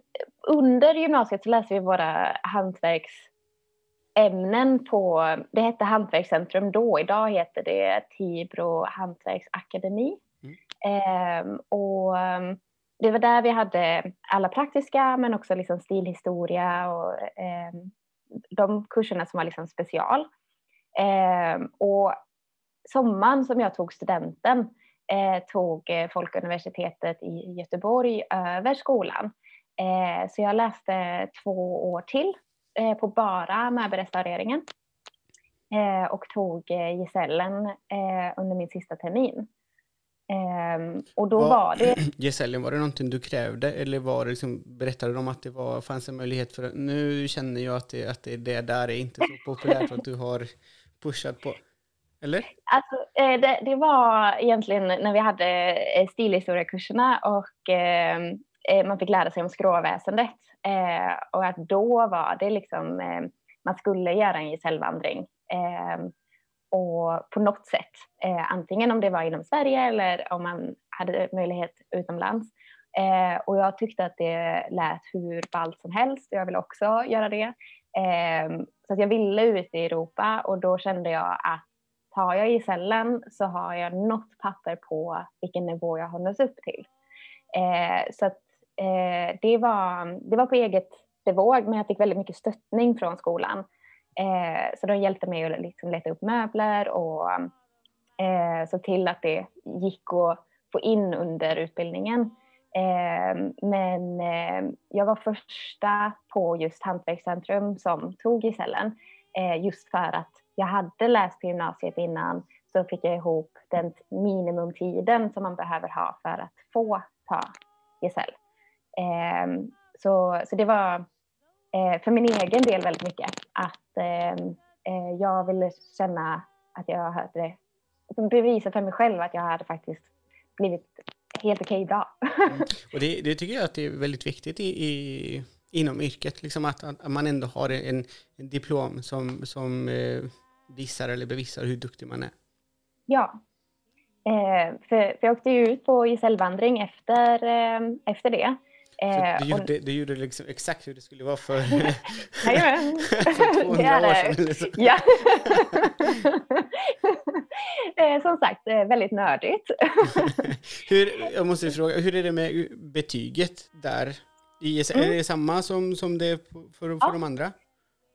under gymnasiet så läste vi våra hantverks ämnen på, det hette Hantverkscentrum då, idag heter det Tibro hantverksakademi. Mm. Eh, och ehm, det var där vi hade alla praktiska men också liksom stilhistoria och de kurserna som var liksom special. Och sommaren som jag tog studenten eh, tog Folkuniversitetet i Göteborg över skolan. Eh, så jag läste två år till eh, på bara möbelrestaureringen eh, och tog eh, gesällen eh, under min sista termin. Um, och då var, var det... Gesällen, var det någonting du krävde eller var det liksom, berättade de att det var, fanns en möjlighet för Nu känner jag att det, att det, det där är inte så populärt att du har pushat på. Eller? Alltså, eh, det, det, var egentligen när vi hade eh, stilhistoriekurserna och eh, man fick lära sig om skråväsendet. Och att då var det liksom, man skulle göra en gesällvandring. Och på något sätt, antingen om det var inom Sverige eller om man hade möjlighet utomlands. Och jag tyckte att det lät hur ballt som helst och jag ville också göra det. Så att jag ville ut i Europa och då kände jag att tar jag gesällen så har jag något papper på vilken nivå jag har nått upp till. Eh, så att eh, det, var, det var på eget bevåg, men jag fick väldigt mycket stöttning från skolan. Eh, så de hjälpte mig att liksom leta upp möbler och eh, såg till att det gick att få in under utbildningen. Eh, men eh, jag var första på just Hantverkscentrum som tog gesällen eh, just för att jag hade läst på gymnasiet innan så fick jag ihop den minimumtiden som man behöver ha för att få ta gesäll. Ehm, så, så det var eh, för min egen del väldigt mycket att ehm, eh, jag ville känna att jag hade bevisa för mig själv att jag hade faktiskt blivit helt okej okay bra. mm. Och det, det, tycker jag att det är väldigt viktigt i, i, inom yrket. Liksom att, att man ändå har en, en diplom som, som visar eller bevisar hur duktig man är. Ja, eh, för, för jag åkte ju ut på gesällvandring efter, eh, efter det. Eh, du, gjorde, du gjorde liksom exakt hur det skulle vara för, för 200 det år sedan. Så. Ja. Eh, Som sagt, eh, väldigt nördigt. hur, jag måste fråga, hur är det med betyget där? I, Är det samma som, som det är för, för Ja. de andra?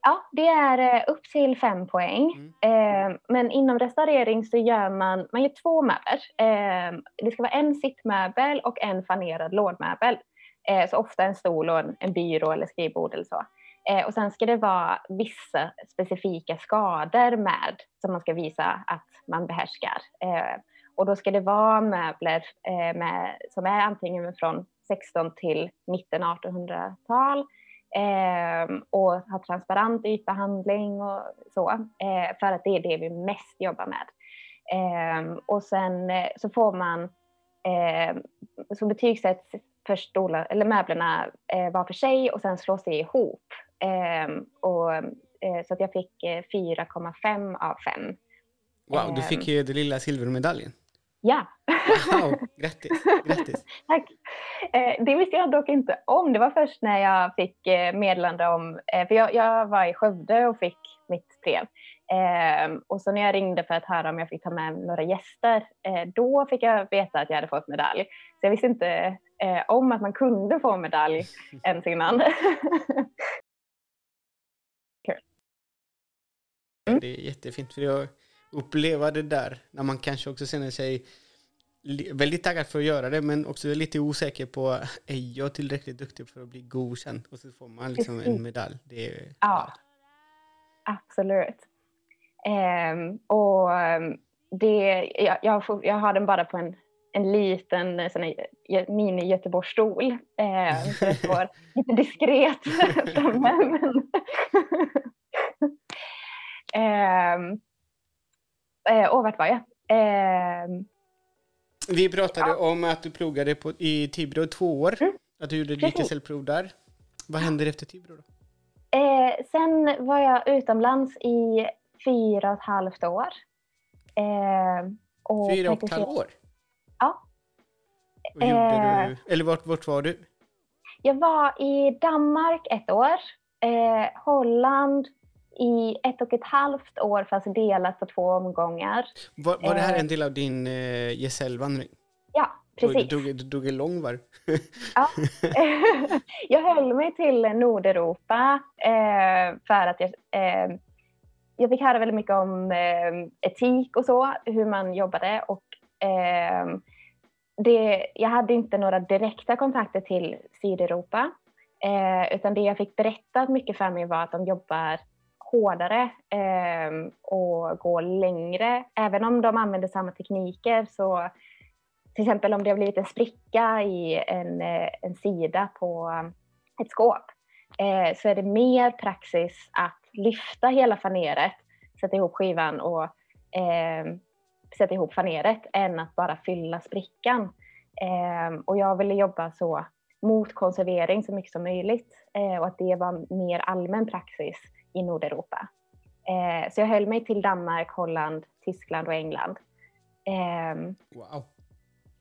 Ja, det är eh, upp till fem poäng. Eh, men inom restaurering så gör man, man gör två möbler. Eh, det ska vara en sittmöbel och en fanerad lådmöbel. Eh, så ofta en stol och en, en byrå eller skrivbord eller så. Eh, och sen ska det vara vissa specifika skador med som man ska visa att man behärskar. Eh, och då ska det vara möbler eh, med, som är antingen från 16 till mitten 1800-tal eh, och ha transparent ytbehandling och så, eh, för att det är det vi mest jobbar med. Eh, och sen eh, så får man, eh, så betygsätts först stolar, eller möblerna eh, var för sig och sen slås det ihop. Eh, och, eh, så att jag fick eh, 4,5 av 5. Wow, du fick ju den lilla silvermedaljen. Ja, Wow, grattis, grattis. tack. Eh, det visste jag dock inte om. Det var först när jag fick eh, meddelande om, eh, för jag, jag var i Skövde och fick mitt brev. Eh, och så när jag ringde för att höra om jag fick ta med några gäster, då fick jag veta att jag hade fått medalj. Så jag visste inte om att man kunde få medalj ens innan. Mm. Det är jättefint för att uppleva det där när man kanske också känner sig väldigt taggad för att göra det men också lite osäker på är jag tillräckligt duktig för att bli godkänd? Och så får man liksom en medalj. Det är, Ja, absolut. Ehm, och ehm, det, jag, jag, får, jag har den bara på en, en liten eh, sån här Gö- mini-Göteborgsstol. Så det står lite diskret framme. Eh, och vart var jag? Ehm, Vi pratade om att du pluggade på, i Tibro två år. Mm. Att du gjorde ditt där. Vad händer efter Tibro då? Eh, sen var jag utomlands i fyra och ett halvt år. Eh, och Fyra och ett halvt år? Ja. Och Eh. du, eller vart, vart var du? Jag var i Danmark ett år, eh, Holland i ett och ett halvt år fast delat på två omgångar. Var, var det här Eh. en del av din eh, gesällvandring? Ja, precis. du drog en lång varv. Ja. jag höll mig till Nordeuropa eh, för att jag, eh, jag fick höra väldigt mycket om eh, etik och så, hur man jobbade. Och, eh, det, jag hade inte några direkta kontakter till Sydeuropa, eh, utan det jag fick berättat mycket för mig var att de jobbar hårdare eh, och gå längre. Även om de använder samma tekniker så till exempel om det har blivit en spricka i en, eh, en sida på eh, ett skåp eh, så är det mer praxis att lyfta hela faneret, sätta ihop skivan och eh, sätta ihop faneret än att bara fylla sprickan. Eh, och jag ville jobba så mot konservering så mycket som möjligt eh, och att det var mer allmän praxis i Nordeuropa. Eh, så jag höll mig till Danmark, Holland, Tyskland och England. Eh, Wow.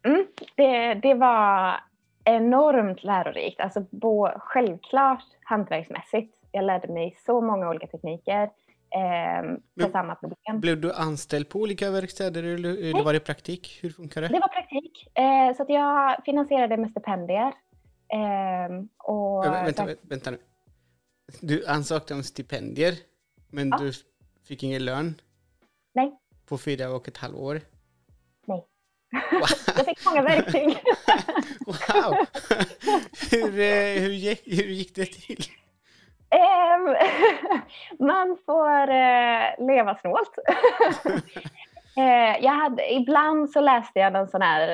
Mm, det, det var enormt lärorikt. Alltså, bo, självklart hantverksmässigt. Jag lärde mig så många olika tekniker eh, för Men- samma problem. Blev du anställd på olika verkstäder eller, eller var det praktik? Hur funkar det? Det var praktik, eh, så att jag finansierade med stipendier. Eh, och Vä- vänta, så- vä- vänta nu. Du ansökte om stipendier, men Ja. du fick ingen lön Nej, på fyra och ett halvt år. nej. Wow! Jag fick många verktyg. wow. hur, eh, hur, gick, hur gick det till? Man får eh, leva snålt. eh, jag hade, ibland så läste jag någon sån här...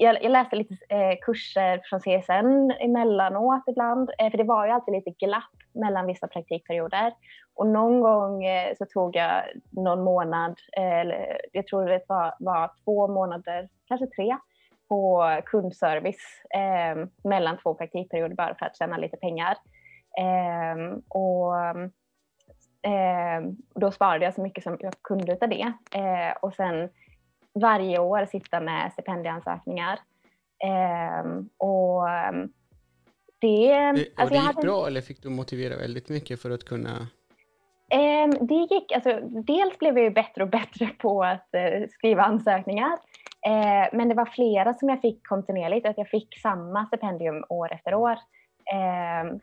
Jag, jag läste lite eh, kurser från CSN emellanåt ibland. Eh, för det var ju alltid lite glapp mellan vissa praktikperioder. Och någon gång eh, så tog jag någon månad, eh, eller jag tror det var, var två månader, kanske tre, på kundservice eh, mellan två praktikperioder bara för att tjäna lite pengar. Eh, och ehm, då sparade jag så mycket som jag kunde av det. Eh, och sen varje år sitta med stipendieansökningar. och det, och alltså det gick hade... bra eller fick du motivera väldigt mycket för att kunna Eh, det gick, alltså, dels blev jag ju bättre och bättre på att eh, skriva ansökningar. Men det var flera som jag fick kontinuerligt, att jag fick samma stipendium år efter år.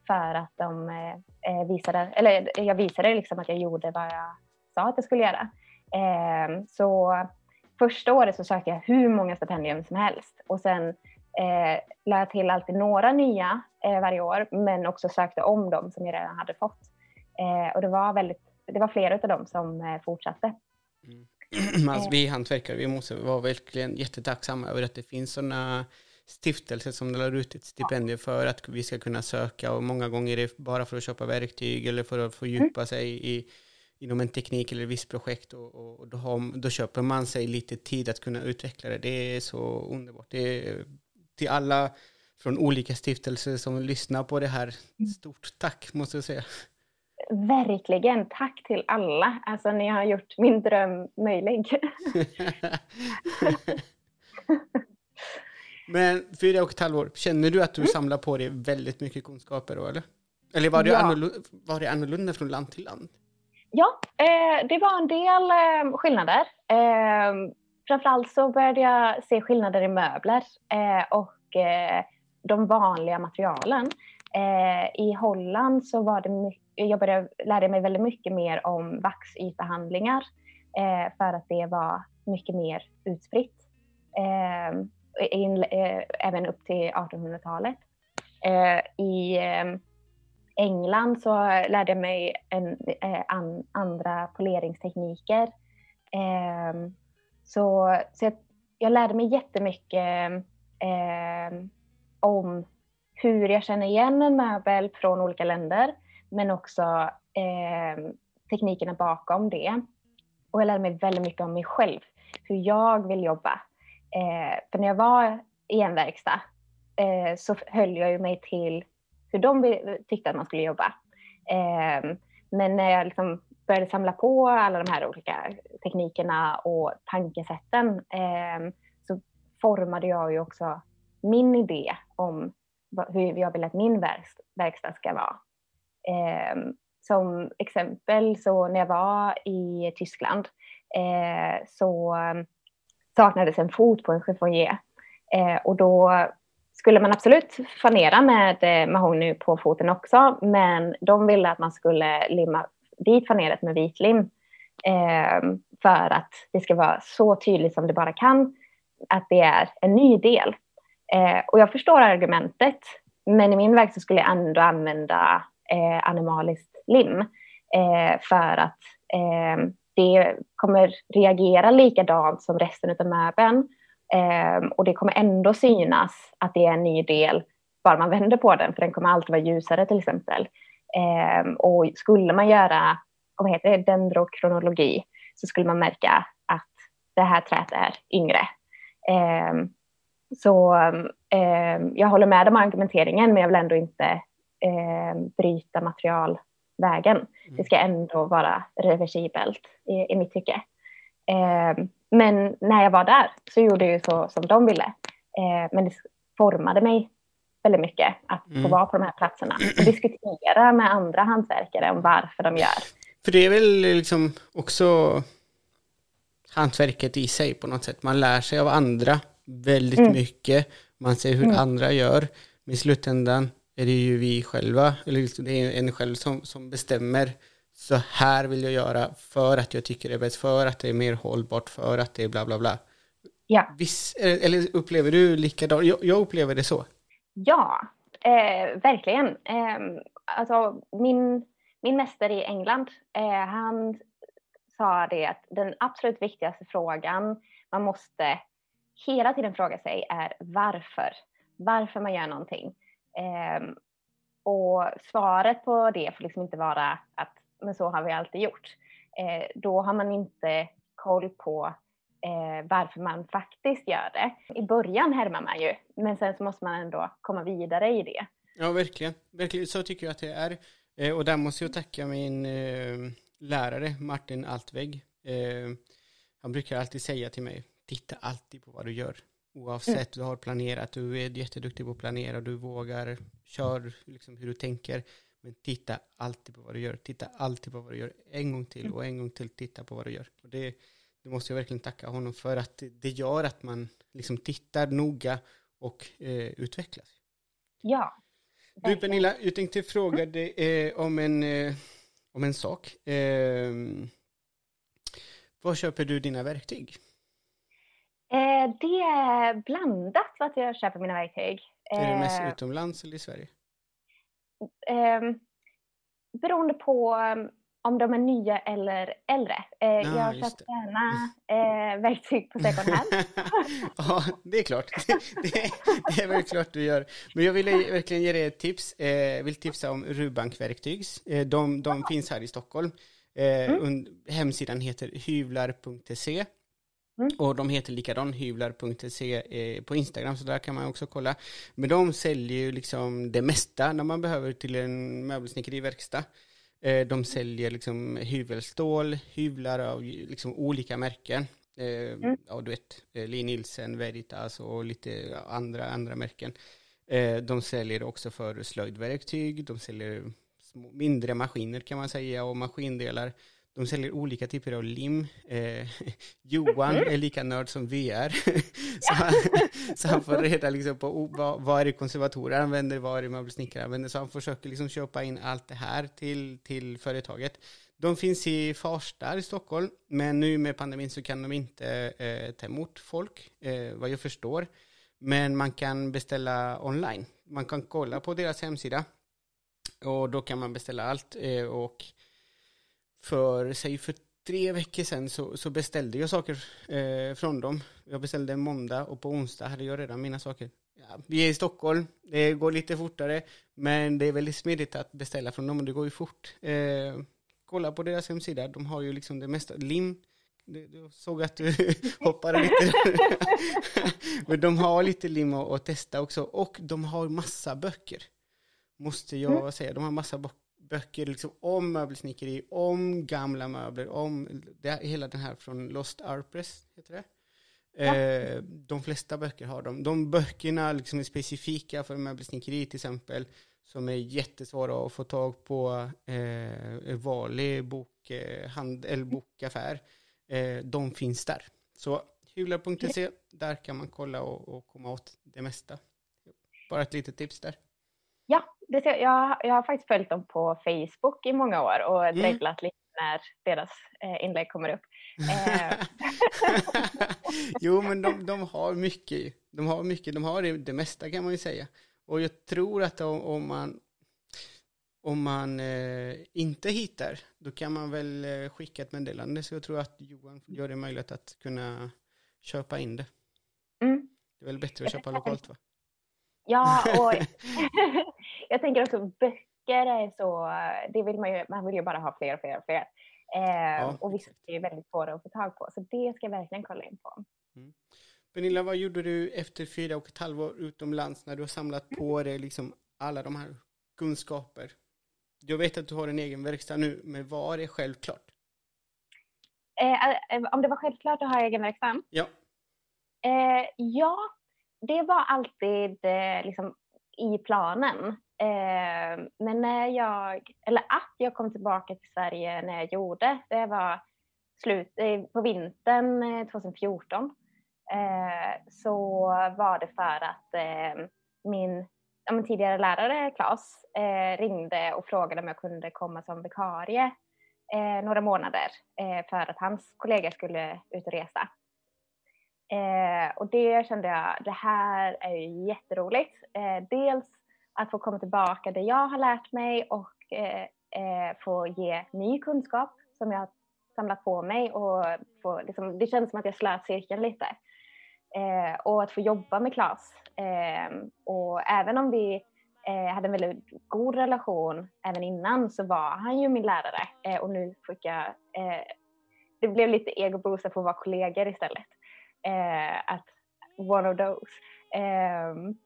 För att de eh, eh, visade, eller jag visade liksom att jag gjorde vad jag sa att jag skulle göra. så första året så sökte jag hur många stipendium som helst och sen eh, lade jag till alltid några nya varje år men också sökte om dem som jag redan hade fått. Eh, och det var, väldigt, det var flera av dem som eh, fortsatte. Mm. alltså, vi hantverkare, vi måste vara verkligen jättetacksamma över att det finns sådana stiftelser som delar ut ett stipendium för att vi ska kunna söka och många gånger är det bara för att köpa verktyg eller för att fördjupa mm. sig i, inom en teknik eller ett visst projekt och, och då, har, då, köper man sig lite tid att kunna utveckla det. Det är så underbart. Det är, till alla från olika stiftelser som lyssnar på det här, mm. stort tack måste jag säga. Verkligen. Tack till alla. Alltså, ni har gjort min dröm möjlig. Men fyra och ett halvår, känner du att du mm. samlar på dig väldigt mycket kunskaper då, eller? Eller var det, ja. annorlunda, var det annorlunda från land till land? Ja, eh, det var en del eh, skillnader. Eh, framförallt så började jag se skillnader i möbler eh, och eh, de vanliga materialen. Eh, I Holland så var det mycket jag började lära mig väldigt mycket mer om vaxytbehandlingar eh, för att det var mycket mer utspritt. Eh, in, eh, även upp till 1800-talet. Eh, I eh, England så lärde jag mig en, eh, an, andra poleringstekniker. Ehm, så så jag, jag, lärde mig jättemycket ehm, om hur jag känner igen en möbel från olika länder men också eh, teknikerna bakom det. Och jag lärde mig väldigt mycket om mig själv, hur jag vill jobba. Eh, för när jag var i en verkstad eh, så höll jag ju mig till hur de tyckte att man skulle jobba. Ehm, men när jag liksom började samla på alla de här olika teknikerna och tankesätten ehm, så formade jag ju också min idé om hur jag vill att min verkstad ska vara. Ehm, som exempel så när jag var i Tyskland eh, så saknades en fot på en chiffonier eh, och då skulle man absolut fanera med eh, mahogny på foten också, men de ville att man skulle limma dit faneret med vitlim eh, för att det ska vara så tydligt som det bara kan att det är en ny del. Eh, och jag förstår argumentet, men i min verkstad skulle jag ändå använda eh, animaliskt lim eh, för att eh, det kommer reagera likadant som resten av möbeln eh, och det kommer ändå synas att det är en ny del bara man vänder på den för den kommer alltid vara ljusare till exempel. Eh, och skulle man göra vad heter det, dendrokronologi så skulle man märka att det här träet är yngre. Eh, så eh, jag håller med om argumenteringen men jag vill ändå inte eh, bryta materialvägen. Mm. Det ska ändå vara reversibelt i, i mitt tycke. Eh, men när jag var där så gjorde jag ju så som de ville. Eh, men det formade mig väldigt mycket att mm. få vara på de här platserna och diskutera med andra hantverkare om varför de gör. För det är väl liksom också hantverket i sig på något sätt. Man lär sig av andra väldigt mm. mycket. Man ser hur mm. andra gör. Men i slutändan är det ju vi själva, eller liksom det är en själv som, som bestämmer så här vill jag göra för att jag tycker det är bäst, för att det är mer hållbart, för att det är bla bla bla. Ja. Viss, eller upplever du likadant? Jag, jag upplever det så. Ja, eh, verkligen. Eh, alltså min, min mästare i England, eh, han sa det att den absolut viktigaste frågan man måste hela tiden fråga sig är varför. Varför man gör någonting. Um, och svaret på det får liksom inte vara att men så har vi alltid gjort. Eh, då har man inte koll på eh, varför man faktiskt gör det. I början härmar man ju, men sen så måste man ändå komma vidare i det. Ja, verkligen. verkligen. Så tycker jag att det är. Eh, och där måste jag tacka min eh, lärare Martin Altvägg. Eh, han brukar alltid säga till mig, titta alltid på vad du gör. Oavsett, mm. du har planerat, du är jätteduktig på att planera, du vågar, kör liksom hur du tänker. Men titta alltid på vad du gör. Titta alltid på vad du gör. En gång till och en gång till. Titta på vad du gör. Och det, det måste jag verkligen tacka honom för att det gör att man liksom tittar noga och eh, utvecklas. Ja. Du Pernilla, jag tänkte fråga dig eh, om, en, eh, om en sak. Eh, var köper du dina verktyg? Eh, det är blandat vart jag köper mina verktyg. Är det mest eh, utomlands eller i Sverige? Eh, beroende på um, om de är nya eller äldre. Eh, ah, jag köper gärna eh, verktyg på second hand. ja, det är klart. Det, det, det, är väl klart du gör. Men jag vill verkligen ge dig ett tips. Eh, vill tipsa om Rubank-verktygs. Eh, de, de finns här i Stockholm. Eh, mm. Hemsidan heter hyvlar.se. Mm. Och de heter likadant, hyvlar.se eh, på Instagram, så där kan man också kolla. Men de säljer ju liksom det mesta när man behöver till en möbelsnickeriverkstad. Eh, de säljer liksom hyvelstål, hyvlar av liksom olika märken. Eh, mm. Ja, du vet, eh, Lee Nielsen, Veritas och lite andra, andra märken. Eh, de säljer också för slöjdverktyg, de säljer små, mindre maskiner kan man säga och maskindelar. De säljer olika typer av lim. Eh, Johan är lika nörd som vi är. så, han, så han får reda liksom på vad, vad är det konservatorer använder, vad är det möbelsnickare använder. Så han försöker liksom köpa in allt det här till, till företaget. De finns i Farsta i Stockholm, men nu med pandemin så kan de inte eh, ta emot folk, eh, vad jag förstår. Men man kan beställa online. Man kan kolla på deras hemsida och då kan man beställa allt. Eh, och för, säg för tre veckor sedan så, så beställde jag saker eh, från dem. Jag beställde en måndag och på onsdag hade jag redan mina saker. Ja, vi är i Stockholm, det går lite fortare, men det är väldigt smidigt att beställa från dem och det går ju fort. Eh, kolla på deras hemsida, de har ju liksom det mesta. Lim, jag såg att du hoppade lite. men de har lite lim att testa också och de har massa böcker. Måste jag mm. säga, de har massa böcker böcker liksom om möbelsnickeri, om gamla möbler, om det, hela den här från Lost Arpress, heter det. Ja. Eh, de flesta böcker har de. De böckerna liksom är specifika för möbelsnickeri till exempel, som är jättesvåra att få tag på eh, vanlig bok, eh, hand, eller bokaffär. Eh, de finns där. Så hula.se, där kan man kolla och, och komma åt det mesta. Bara ett litet tips där. Ja, det, jag, jag har faktiskt följt dem på Facebook i många år och mm. dreglat lite när deras eh, inlägg kommer upp. Eh. jo, men de, de, har mycket. De har mycket, de har det, det mesta kan man ju säga. Och jag tror att om, om man, om man eh, inte hittar, då kan man väl eh, skicka ett meddelande. Så jag tror att Johan gör det möjligt att kunna köpa in det. Mm. Det är väl bättre att köpa lokalt va? Ja, och jag tänker också böcker är så, det vill man ju, man vill ju bara ha fler och fler och fler. Eh, ja, och vissa är väldigt svåra att få tag på, så det ska jag verkligen kolla in på. Mm. Pernilla, vad gjorde du efter fyra och ett halvår utomlands när du har samlat på dig liksom alla de här kunskaper? Jag vet att du har en egen verkstad nu, men var det självklart? Eh, eh, om det var självklart att ha egen verkstad? Ja. Eh, ja, det var alltid eh, liksom, i planen. Eh, men när jag, eller att jag kom tillbaka till Sverige när jag gjorde, det var slut, eh, på vintern eh, 2014. Ehm, så var det för att ehm, min ja, tidigare lärare Claes eh, ringde och frågade om jag kunde komma som vikarie eh, några månader för att hans kollega skulle ut och resa. Eh, och det kände jag, det här är ju jätteroligt. Eh, dels att få komma tillbaka det jag har lärt mig och eh, eh få ge ny kunskap som jag har samlat på mig och få, liksom, det kändes som att jag slöt cirkeln lite. Eh, och att få jobba med Klas. Eh, och även om vi eh, hade en väldigt god relation även innan så var han ju min lärare eh, och nu fick jag, eh, det blev lite egoboost att få vara kollegor istället. Eh, att one of those. Um,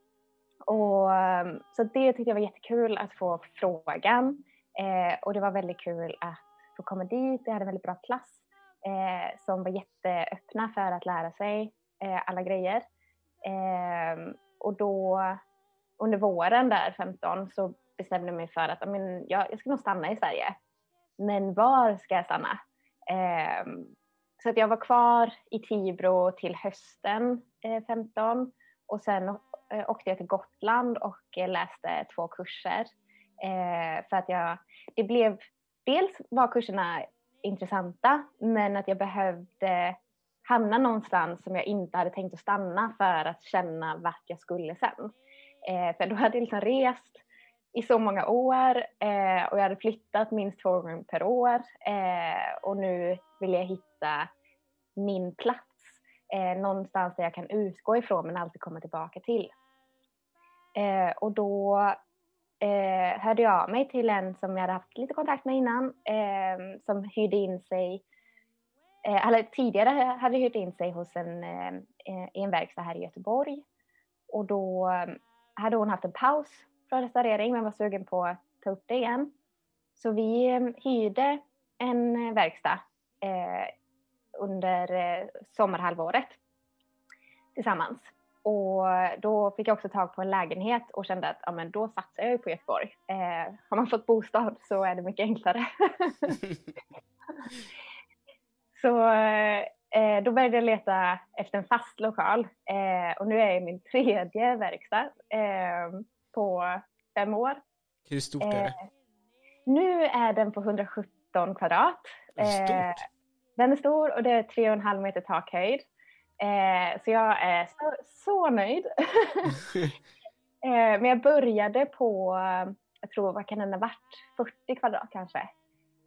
och, ehm, så det tyckte jag var jättekul att få frågan. Eh, och det var väldigt kul att få komma dit. Jag hade en väldigt bra klass eh, som var jätteöppna för att lära sig eh, alla grejer. Ehm, och då under våren där 15 så bestämde jag mig för att amen, jag, jag ska nog stanna i Sverige. Men var ska jag stanna? Ehm, så att jag var kvar i Tibro till hösten eh, 15 och sen Eh, åkte jag till Gotland och eh, läste två kurser. Eh, för att jag, det blev, dels var kurserna intressanta men att jag behövde hamna någonstans som jag inte hade tänkt att stanna för att känna vart jag skulle sen. för då hade jag liksom rest i så många år och jag hade flyttat minst två gånger per år och nu vill jag hitta min plats eh, någonstans där jag kan utgå ifrån men alltid komma tillbaka till. Eh, och då eh, hörde jag av mig till en som jag hade haft lite kontakt med innan eh, som hyrde in sig eh, eller tidigare hade hyrt in sig hos en, eh, eh i en verkstad här i Göteborg. Och då eh, hade hon haft en paus från restaurering men var sugen på att ta upp det igen. Så vi eh, hyrde en verkstad under sommarhalvåret tillsammans. Och då fick jag också tag på en lägenhet och kände att ja, men då satsar jag ju på Göteborg. Eh, har man fått bostad så är det mycket enklare. så eh, då började jag leta efter en fast lokal eh, och nu är jag i min tredje verkstad eh, på fem år. Hur stort är det? Eh, nu är den på 117 kvadrat. Stort. Den är stor och det är tre och en halv meter takhöjd. Eh, så jag är så, så nöjd. eh, men jag började på, jag tror, vad kan den ha varit, 40 kvadrat kanske.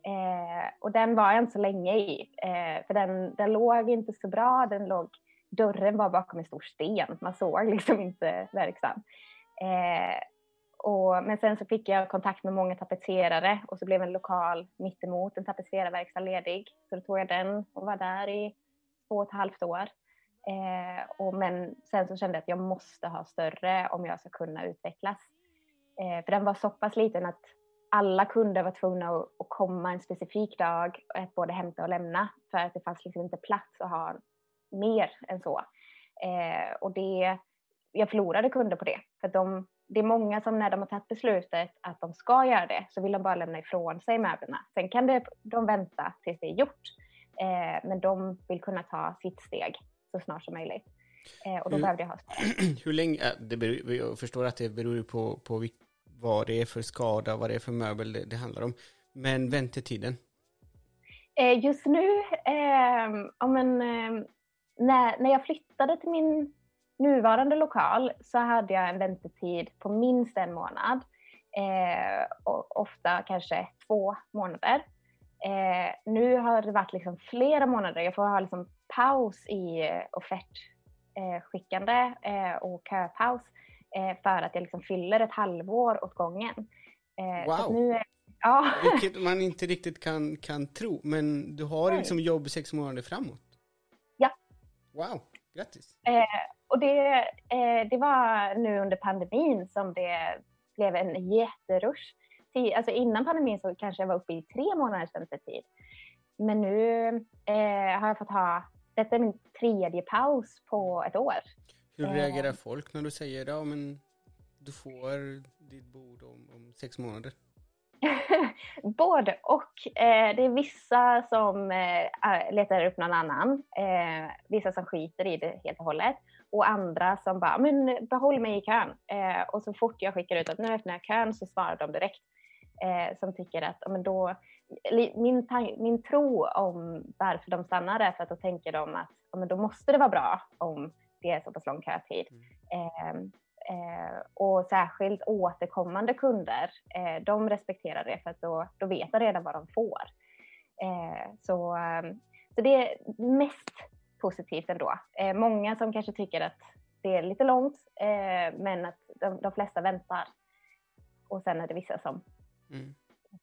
Eh, och den var jag inte så länge i, eh, för den, den låg inte så bra. Den låg, dörren var bakom en stor sten, man såg liksom inte verksam. Eh, och, men sen så fick jag kontakt med många tapetserare och så blev en lokal mittemot en tapetserarverkstad ledig. Så då tog jag den och var där i två och ett halvt år. Eh, och, men sen så kände jag att jag måste ha större om jag ska kunna utvecklas. Eh, för den var så pass liten att alla kunder var tvungna att, att komma en specifik dag att både hämta och lämna för att det fanns liksom inte plats att ha mer än så. Eh, och det, jag förlorade kunder på det för de det är många som när de har tagit beslutet att de ska göra det så vill de bara lämna ifrån sig möblerna. Sen kan det, de vänta tills det är gjort, eh, men de vill kunna ta sitt steg så snart som möjligt. Eh, och då hur, behövde jag ha Hur länge, det beror, jag förstår att det beror på, på vad det är för skada, vad det är för möbel det, det handlar om. Men väntetiden? Eh, just nu, eh, om en, eh, när, när jag flyttade till min nuvarande lokal så hade jag en väntetid på minst en månad. Eh, och ofta kanske två månader. Eh, nu har det varit liksom flera månader. Jag får ha liksom paus i eh, offertskickande eh, och köpaus eh, för att jag liksom fyller ett halvår åt gången. Eh, wow! Nu ja. Vilket man inte riktigt kan, kan tro, men du har liksom jobb sex månader framåt? Ja. Wow, grattis! Och det, eh, det var nu under pandemin som det blev en jätterush. Alltså innan pandemin så kanske jag var uppe i tre månaders väntetid. Men nu eh, har jag fått ha, detta är min tredje paus på ett år. Hur reagerar eh. folk när du säger ja, men du får ditt bord om, om sex månader? Både och. Eh, det är vissa som eh, letar upp någon annan. Eh, vissa som skiter i det helt och hållet och andra som bara, men behåll mig i kön. Eh, och så fort jag skickar ut att nu öppnar jag kön så svarar de direkt. Eh, som tycker att, men då, min, min tro om varför de stannar är för att då tänker de att men då måste det vara bra om det är så pass lång kötid. Mm. Eh, eh, och särskilt återkommande kunder, eh, de respekterar det för att då, då vet de redan vad de får. Eh, så, så det är mest positivt ändå. Eh, många som kanske tycker att det är lite långt, eh, men att de, de, flesta väntar. Och sen är det vissa som mm.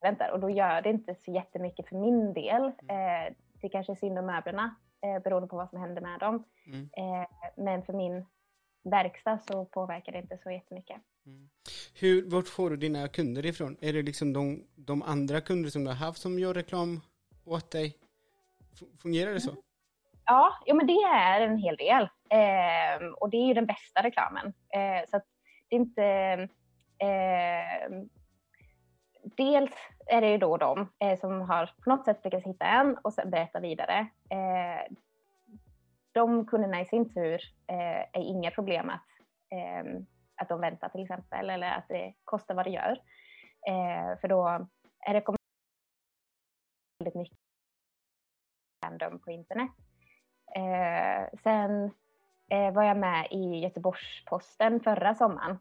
väntar och då gör det inte så jättemycket för min del. Mm. Eh, det kanske är synd om möblerna, eh, beroende på vad som händer med dem. Mm. Eh, men för min verkstad så påverkar det inte så jättemycket. Mm. Hur, vart får du dina kunder ifrån? Är det liksom de, de andra kunder som du har haft som gör reklam åt dig? Fungerar det så? Ja, ja men det är en hel del. Eh, och det är ju den bästa reklamen. Eh, så det är inte... Eh, dels är det ju då de eh, som har på något sätt lyckats hitta en och sen berätta vidare. Eh, de kunderna i sin tur eh, är inga problem att, eh, att de väntar till exempel eller att det kostar vad det gör. Eh, för då är det väldigt mycket random på internet. Eh, sen eh, var jag med i Göteborgs-Posten förra sommaren.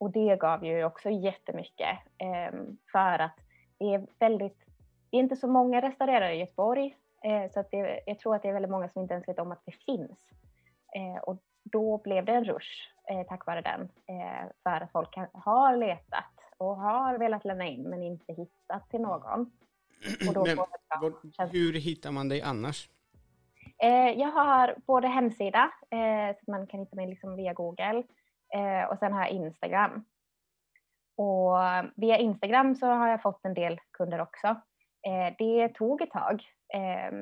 Och det gav ju också jättemycket. Eh, för att det är väldigt, det är inte så många restaurerare i Göteborg. Eh, så att det, jag tror att det är väldigt många som inte ens vet om att det finns. Eh, och då blev det en rush eh, tack vare den. För att folk har letat och har velat lämna in men inte hittat till någon. Men, hur hittar man dig annars? Jag har både hemsida, så man kan hitta mig liksom via Google, eh, och sen har jag Instagram. Och via Instagram så har jag fått en del kunder också. Eh, det tog ett tag. Eh,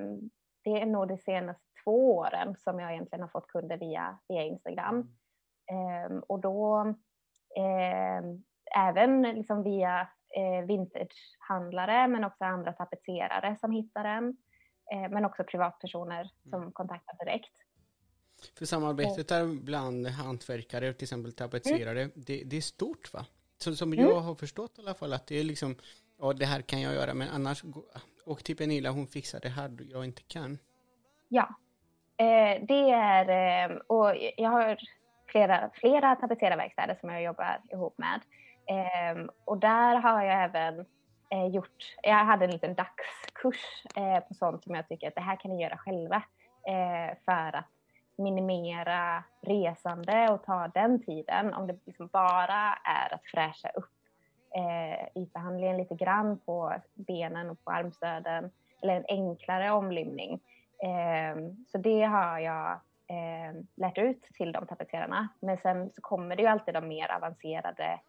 det är nog de senaste två åren som jag egentligen har fått kunder via, via Instagram. Eh, och då eh, även liksom via eh, vintagehandlare men också andra tapetserare som hittar den. Eh, men också privatpersoner som kontaktar direkt. För samarbetet där bland hantverkare, till exempel tapetserare, det, det är stort va? Så, som Mm. jag har förstått i alla fall att det är liksom, ja det här kan jag göra men annars, och till Pernilla hon fixar det här jag inte kan. Ja, eh, det är, eh, och jag har flera, flera tapetserarverkstäder som jag jobbar ihop med. Eh, och där har jag även eh, gjort, jag hade en liten dagskurs eh, på sånt som jag tycker att det här kan ni göra själva. För att minimera resande och ta den tiden. Om det liksom bara är att fräscha upp eh, ytbehandlingen lite grann på benen och på armstöden. Eller en enklare omlimning. Eh, så det har jag eh, lärt ut till de tapetserarna. Men sen så kommer det ju alltid de mer avancerade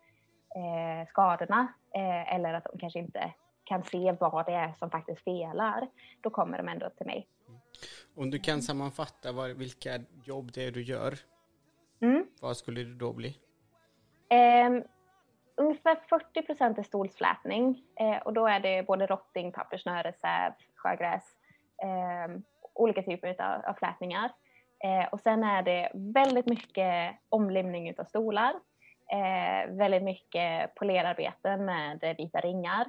eh, skadorna. Eh, eller att de kanske inte kan se vad det är som faktiskt felar. Då kommer de ändå till mig. Om du kan sammanfatta vad, vilka jobb det är du gör, Mm. vad skulle det då bli? Eh, ungefär 40 procent är stolsflätning eh, och då är det både rotting, pappersnöre, säv, sjögräs, eh, olika typer av, av flätningar. Eh, och sen är det väldigt mycket omlimning av stolar, eh, väldigt mycket polerarbeten med vita ringar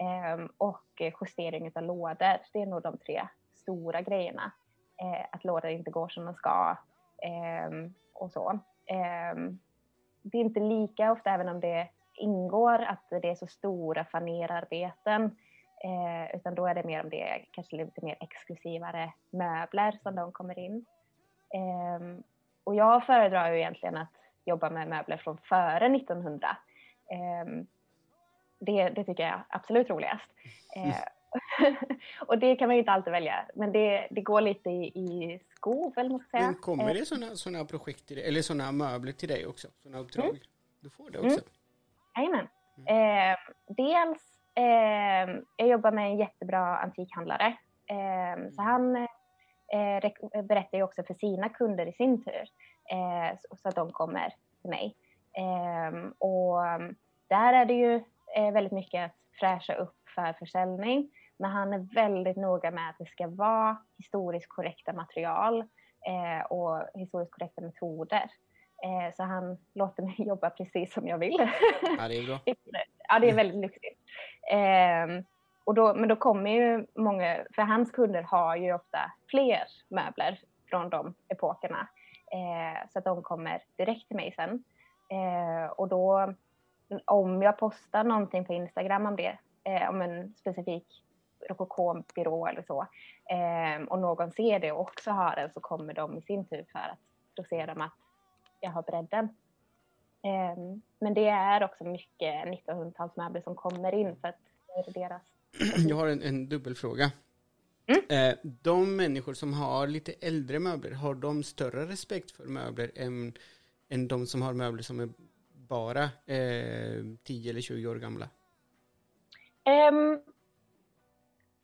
eh, och justering av lådor. Det är nog de tre stora grejerna. Eh, att lådor inte går som de ska eh, och så. Eh, det är inte lika ofta, även om det ingår, att det är så stora fanerarbeten. Eh, utan då är det mer om det är kanske lite mer exklusivare möbler som de kommer in. Eh, och jag föredrar ju egentligen att jobba med möbler från före 1900. Eh, det, det tycker jag är absolut roligast. Eh, och det kan man ju inte alltid välja, men det, det går lite i, i skov, eller vad man ska säga. Men kommer Eh, det sådana såna projekt till dig, eller sådana möbler till dig också? Sådana uppdrag? Mm. Du får det också? Jajamän. Eh, dels, eh, jag jobbar med en jättebra antikhandlare. Eh, så han eh, berättar ju också för sina kunder i sin tur. Eh, så, att de kommer till mig. Eh, och där är det ju eh, väldigt mycket att fräscha upp för försäljning. Men han är väldigt noga med att det ska vara historiskt korrekta material eh, och historiskt korrekta metoder. Eh, så han låter mig jobba precis som jag vill. Ja, det är bra. ja, det är väldigt lyxigt. Eh, och då, men då kommer ju många, för hans kunder har ju ofta fler möbler från de epokerna. Eh, så att de kommer direkt till mig sen. Eh, och då, om jag postar någonting på Instagram om det, eh, om en specifik rokokobyrå eller så, eh, och någon ser det och också har den så kommer de i sin tur för att då ser de att jag har bredden. Eh, men det är också mycket 1900-talsmöbler som kommer in för att det är deras. Jag har en, en dubbelfråga. Mm. Eh, de människor som har lite äldre möbler, har de större respekt för möbler än, än de som har möbler som är bara eh, 10 eller 20 år gamla? Um,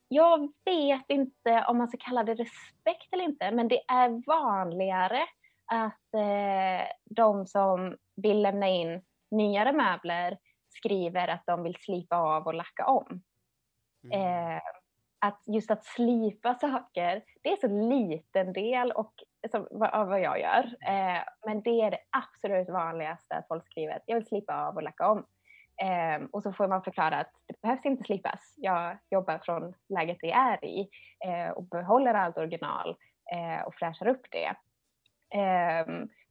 jag vet inte om man ska kalla det respekt eller inte, men det är vanligare att eh, de som vill lämna in nyare möbler skriver att de vill slipa av och lacka om. Mm. Eh, att just att slipa saker, det är så liten del och, som, av vad jag gör. Eh, men det är det absolut vanligaste att folk skriver att jag vill slipa av och lacka om. Eh, och så får man förklara att det behövs inte slipas. Jag jobbar från läget det är i eh, och behåller allt original eh, och fräschar upp det. Eh,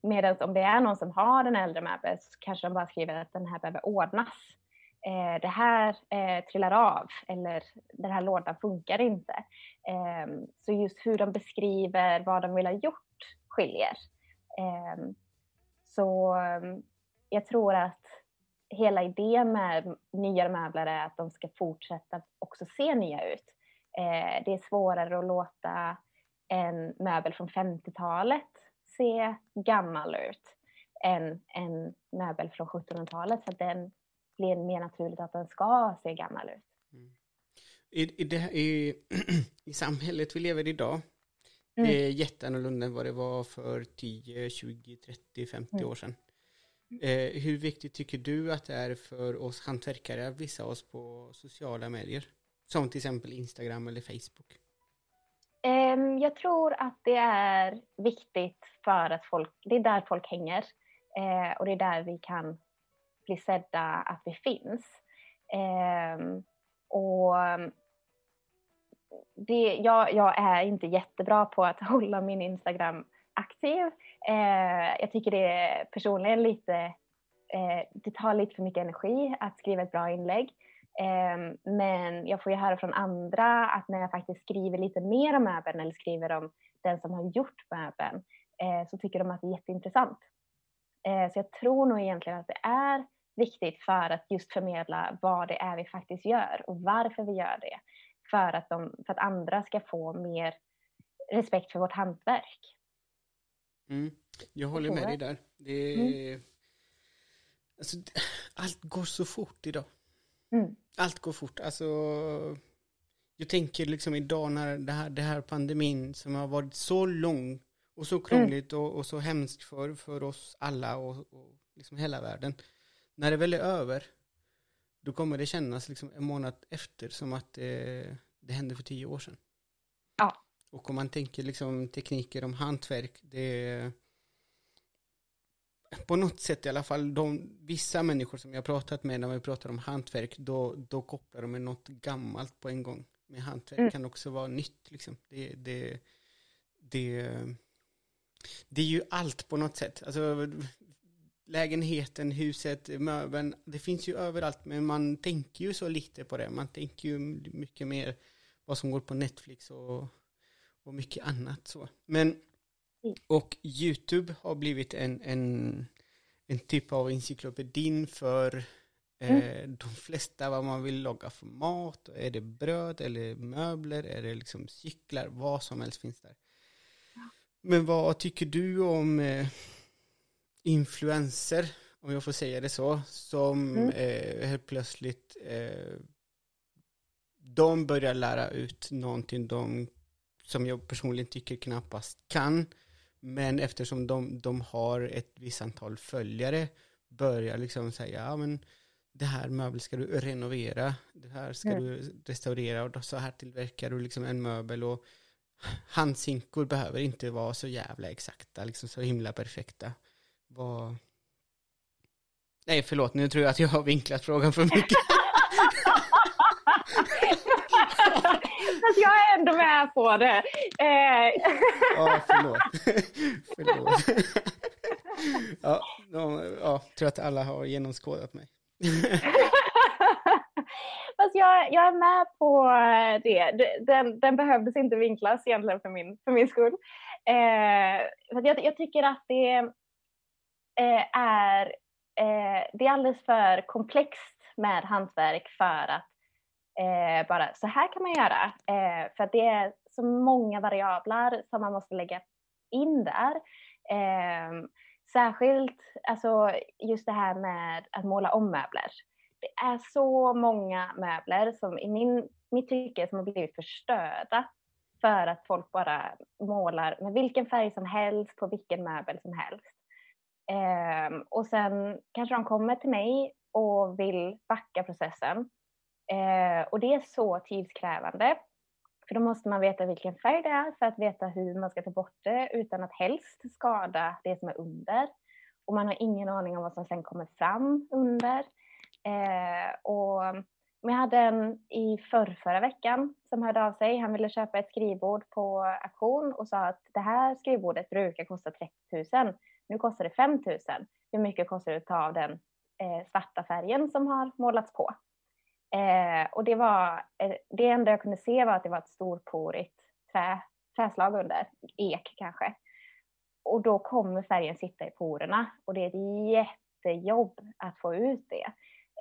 Medan om det är någon som har en äldre möbel så kanske de bara skriver att den här behöver ordnas. Eh, det här eh, trillar av eller den här lådan funkar inte. Eh, så just hur de beskriver vad de vill ha gjort skiljer. Ehm, så ehm, jag tror att hela idén med nya möbler är att de ska fortsätta också se nya ut. Eh, det är svårare att låta en möbel från 50-talet se gammal ut än en möbel från 1700-talet för att den blir mer naturligt att den ska se gammal ut. Mm. I, i, det, i, I samhället vi lever i idag, mm. det är jätteannorlunda än vad det var för 10, 20, 30, 50 mm. år sedan. Eh, hur viktigt tycker du att det är för oss hantverkare att visa oss på sociala medier? Som till exempel Instagram eller Facebook? Eh, jag tror att det är viktigt för att folk, det är där folk hänger. eh, och det är där vi kan bli sedda att vi finns. Ehm, och det, jag, jag, är inte jättebra på att hålla min Instagram aktiv. Eh, jag tycker det är personligen lite, eh, det tar lite för mycket energi att skriva ett bra inlägg. Eh, men jag får ju höra från andra att när jag faktiskt skriver lite mer om möbeln eller skriver om den som har gjort möbeln eh, så tycker de att det är jätteintressant. Eh, så jag tror nog egentligen att det är viktigt för att just förmedla vad det är vi faktiskt gör och varför vi gör det. För att, de, för att andra ska få mer respekt för vårt hantverk. Mm. Jag håller med dig där. Det är... mm. alltså, allt går så fort idag. Mm. Allt går fort. Alltså, jag tänker liksom idag när det här, det här pandemin som har varit så lång och så krångligt mm. och, och, så hemskt för, för oss alla och, och liksom hela världen. När det väl är över, då kommer det kännas liksom en månad efter som att det, det hände för tio år sedan. Och om man tänker liksom tekniker om hantverk, det är på något sätt i alla fall, de, vissa människor som jag pratat med när vi pratar om hantverk, då, då kopplar de med något gammalt på en gång. Men hantverk mm. kan också vara nytt liksom. Det, det, det, det är ju allt på något sätt. Alltså, lägenheten, huset, möbeln, det finns ju överallt, men man tänker ju så lite på det. Man tänker ju mycket mer vad som går på Netflix och och mycket annat så. Men, och YouTube har blivit en, en, en typ av encyklopedin för eh, mm. de flesta vad man vill laga för mat. Är det bröd eller möbler, är det liksom cyklar, vad som helst finns där. Men vad tycker du om eh, influenser, om jag får säga det så, som mm. eh, helt plötsligt eh, de börjar lära ut någonting de som jag personligen tycker knappast kan. Men eftersom de, de har ett visst antal följare börjar liksom säga, ja men det här möbel ska du renovera, det här ska mm. du restaurera och då så här tillverkar du liksom en möbel och handsinkor behöver inte vara så jävla exakta, liksom så himla perfekta. Vad... Nej, förlåt, nu tror jag att jag har vinklat frågan för mycket. Fast jag är ändå med på det. Eh. Ja, förlåt. förlåt. Ja, ja, tror att alla har genomskådat mig. Fast jag, jag är med på det. Den, den behövdes inte vinklas egentligen för min, för min skull. Eh, för jag, jag, tycker att det eh, är, eh, det är alldeles för komplext med hantverk för att eh, bara så här kan man göra. Eh, för det är så många variabler som man måste lägga in där. Eh, särskilt alltså, just det här med att måla om möbler. Det är så många möbler som i min, mitt tycke som har blivit förstörda för att folk bara målar med vilken färg som helst på vilken möbel som helst. Eh, och sen kanske de kommer till mig och vill backa processen. Eh, och det är så tidskrävande. För då måste man veta vilken färg det är för att veta hur man ska ta bort det utan att helst skada det som är under. Och man har ingen aning om vad som sen kommer fram under. Eh, och jag hade en i förrförra veckan som hörde av sig. Han ville köpa ett skrivbord på auktion och sa att det här skrivbordet brukar kosta 30 000. Nu kostar det 5 000. Hur mycket kostar det att ta av den eh, svarta färgen som har målats på? Eh, och det var, eh, det enda jag kunde se var att det var ett storporigt trä, träslag under, ek kanske. Och då kommer färgen sitta i porerna och det är ett jättejobb att få ut det.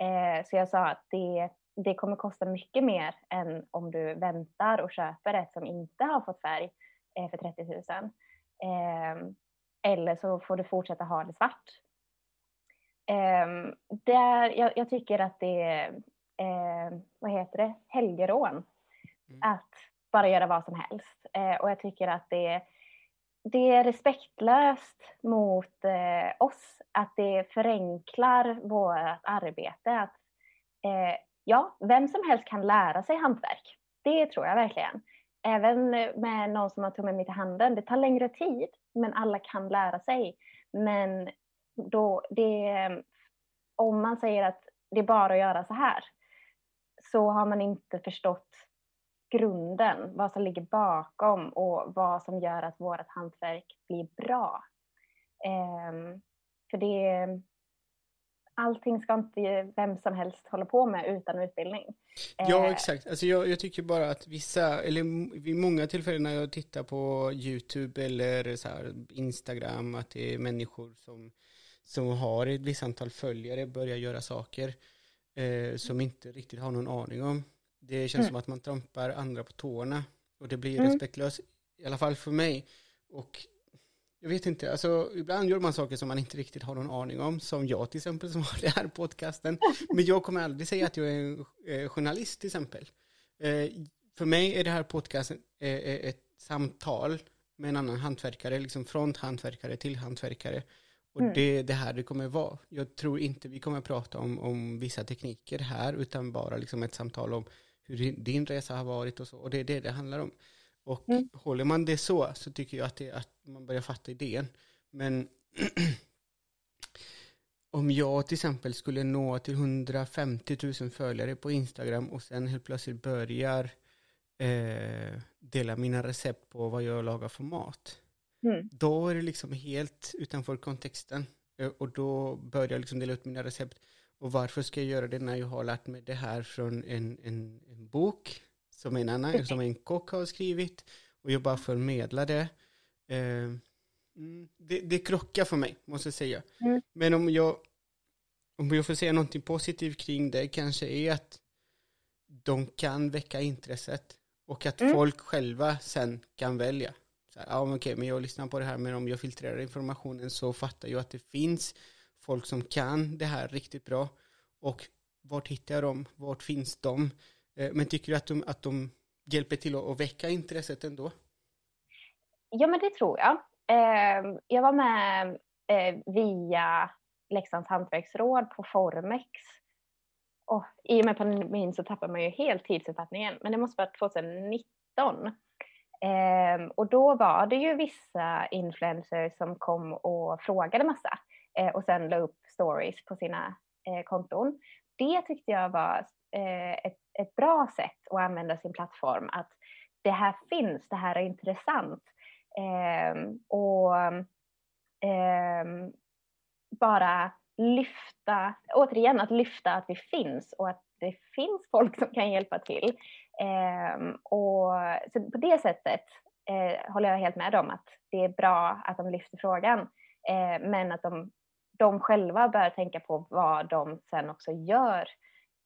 Eh, så jag sa att det, det kommer kosta mycket mer än om du väntar och köper ett som inte har fått färg eh, för 30 000. Eh, eller så får du fortsätta ha det svart. Eh, där, jag, jag, tycker att det eh, vad heter det, helgerån. Mm. Att bara göra vad som helst. Eh, och jag tycker att det, det är respektlöst mot eh, oss att det förenklar vårt arbete. Att, eh, ja, vem som helst kan lära sig hantverk. Det tror jag verkligen. Även med någon som har tummen mitt i handen. Det tar längre tid, men alla kan lära sig. Men då det, om man säger att det är bara att göra så här, så har man inte förstått grunden, vad som ligger bakom och vad som gör att vårt hantverk blir bra. Um, för det, allting ska inte vem som helst hålla på med utan utbildning. Ja, eh, exakt. Alltså jag, jag, tycker bara att vissa, eller vid många tillfällen när jag tittar på YouTube eller så här Instagram, att det är människor som, som har ett visst antal följare börjar göra saker eh, som inte riktigt har någon aning om. Det känns mm. som att man trampar andra på tårna och det blir mm. respektlöst, i alla fall för mig. Och jag vet inte, alltså ibland gör man saker som man inte riktigt har någon aning om, som jag till exempel som har den här podcasten. Men jag kommer aldrig säga att jag är en eh, journalist till exempel. Eh, för mig är det här podcasten eh, ett samtal med en annan hantverkare, liksom från hantverkare till hantverkare. Och mm. det är det här det kommer vara. Jag tror inte vi kommer prata om, om vissa tekniker här, utan bara liksom ett samtal om hur din resa har varit och så. Och det är det det handlar om. Och mm. håller man det så, så tycker jag att, det, att man börjar fatta idén. Men om jag till exempel skulle nå till 150 000 följare på Instagram och sen helt plötsligt börjar eh, dela mina recept på vad jag lagar för mat. Mm. Då är det liksom helt utanför kontexten. Eh, och då börjar jag liksom dela ut mina recept. Och varför ska jag göra det när jag har lärt mig det här från en, en, en bok som en annan, som en kock har skrivit och jag bara förmedlar det. Eh, mm, det, det krockar för mig, måste jag säga. Mm. Men om jag, om jag får säga någonting positivt kring det kanske är att de kan väcka intresset och att mm. folk själva sen kan välja. Så här, ja, okej, men jag lyssnar på det här, men om jag filtrerar informationen så fattar jag att det finns folk som kan det här riktigt bra. Och vart hittar jag dem? Vart finns de? Eh, men tycker du att de, att de hjälper till att väcka intresset ändå? Ja, men det tror jag. Ehm, jag var med eh, via Leksands hantverksråd på Formex. Och I och med pandemin så tappar man ju helt tidsuppfattningen, men det måste vara 2019. Eh, och då var det ju vissa influencers som kom och frågade massa eh, och sen la upp stories på sina eh, konton. Det tyckte jag var eh, ett ett bra sätt att använda sin plattform. Att det här finns, det här är intressant. Eh, och eh, bara lyfta, återigen att lyfta att vi finns och att det finns folk som kan hjälpa till. Eh, och så på det sättet eh, håller jag helt med om att det är bra att de lyfter frågan. Eh, men att de, de själva bör tänka på vad de sen också gör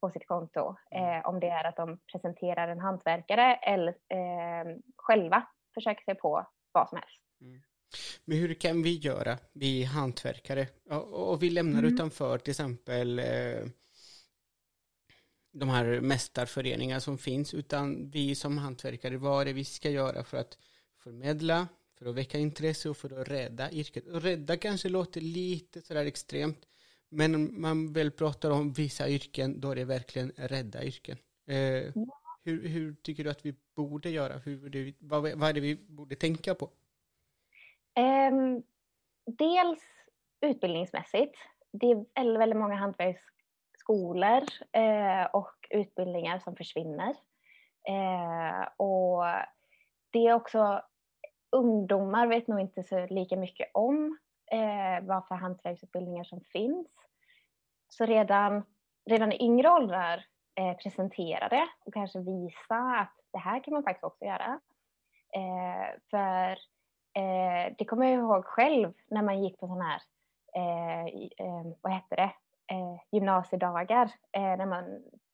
på sitt konto. Eh, om det är att de presenterar en hantverkare eller eh, själva försöker sig på vad som helst. Mm. Men hur kan vi göra, vi hantverkare? Och, och vi lämnar mm. utanför till exempel eh, de här mästarföreningar som finns, utan vi som hantverkare, vad är det vi ska göra för att förmedla, för att väcka intresse och för att rädda yrket? Och rädda kanske låter lite sådär extremt, men man väl pratar om vissa yrken, då är det verkligen rädda yrken. Eh, hur, hur, tycker du att vi borde göra? Hur, vad, vad är det vi borde tänka på? Um, dels utbildningsmässigt. Det är väldigt, väldigt många hantverksskolor eh, och utbildningar som försvinner. Eh, och det är också ungdomar vet nog inte så lika mycket om eh, vad för hantverksutbildningar som finns. Så redan, redan i yngre åldrar eh, presentera det och kanske visa att det här kan man faktiskt också göra. Eh, för eh, det kommer jag ihåg själv när man gick på sån här, eh, eh, vad hette det, eh, gymnasiedagar eh, när man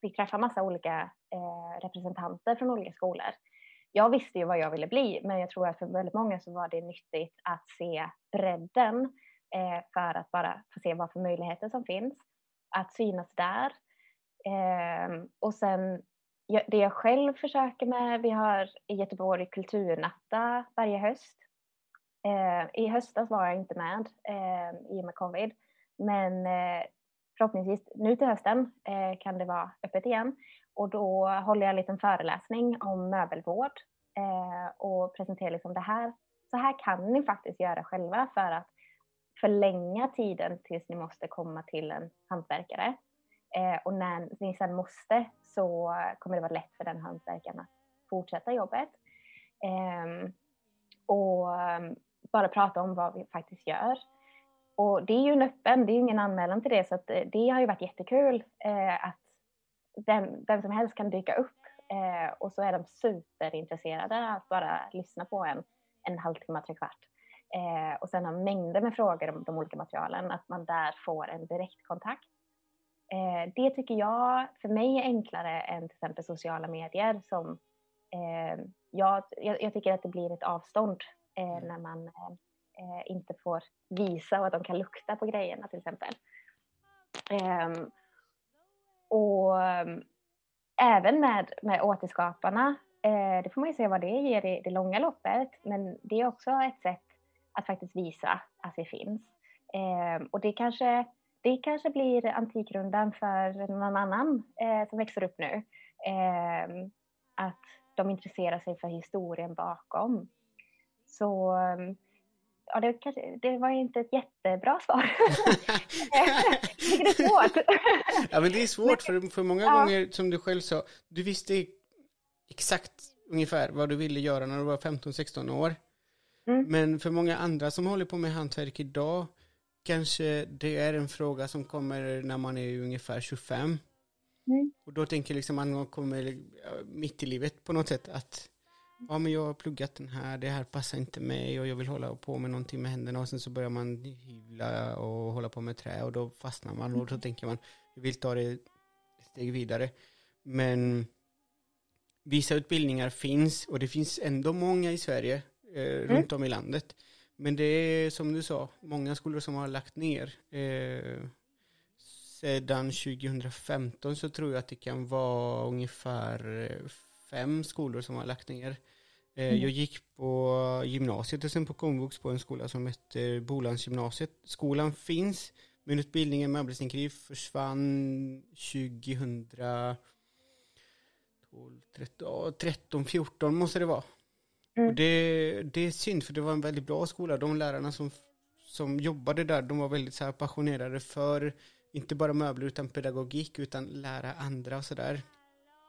fick träffa massa olika eh, representanter från olika skolor jag visste ju vad jag ville bli, men jag tror att för väldigt många så var det nyttigt att se bredden eh, för att bara få se vad för möjligheter som finns. Att synas där. Eh, och sen det jag själv försöker med, vi har i Göteborg kulturnatta varje höst. Eh, I höstas var jag inte med eh, i och med covid, men eh, förhoppningsvis nu till hösten eh, kan det vara öppet igen. Och då håller jag en liten föreläsning om möbelvård eh, och presenterar liksom det här. Så här kan ni faktiskt göra själva för att förlänga tiden tills ni måste komma till en hantverkare. Eh, och när ni sen måste så kommer det vara lätt för den hantverkaren att fortsätta jobbet. Eh, och ehm, bara prata om vad vi faktiskt gör. Och det är ju en öppen, det är ingen anmälan till det, så att eh, det har ju varit jättekul eh, att vem, vem som helst kan dyka upp eh, och så är de superintresserade att bara lyssna på en en halvtimme, tre kvart. Eh, och sen har mängder med frågor om de olika materialen, att man där får en direktkontakt. Eh, det tycker jag, för mig, är enklare än till exempel sociala medier som eh, jag, jag, tycker att det blir ett avstånd eh, när man eh, Eh, inte får visa och att de kan lukta på grejerna till exempel. Ehm, och ehm, även med, med återskaparna, eh, det får man ju se vad det ger i det långa loppet, men det är också ett sätt att faktiskt visa att vi finns. Eh, och det kanske, det kanske blir Antikrundan för någon annan eh, som växer upp nu. Ehm, att de intresserar sig för historien bakom. Så ja, det, kanske, det var inte ett jättebra svar. det är svårt. ja, men det är svårt för, för många ja. gånger, som du själv sa, du visste exakt ungefär vad du ville göra när du var 15-16 år. Mm. Men för många andra som håller på med hantverk idag, kanske det är en fråga som kommer när man är ungefär 25. Mm. Och då tänker liksom man kommer mitt i livet på något sätt att ja men jag har pluggat den här, det här passar inte mig och jag vill hålla på med någonting med händerna och sen så börjar man hyvla och hålla på med trä och då fastnar man och då tänker man, jag vill ta det ett steg vidare. Men vissa utbildningar finns och det finns ändå många i Sverige, eh, mm. runt om i landet. Men det är som du sa, många skolor som har lagt ner. Eh, sedan 2015 så tror jag att det kan vara ungefär fem skolor som har lagt ner. Eh, mm. Jag gick på gymnasiet och sen på komvux på en skola som heter Bolandsgymnasiet. Skolan finns, men utbildningen möbelsnickeri försvann 2012, 13, 13, 14 måste det vara. Mm. Och det, det är synd för det var en väldigt bra skola. De lärarna som, som jobbade där, de var väldigt så passionerade för inte bara möbler utan pedagogik utan lära andra och sådär.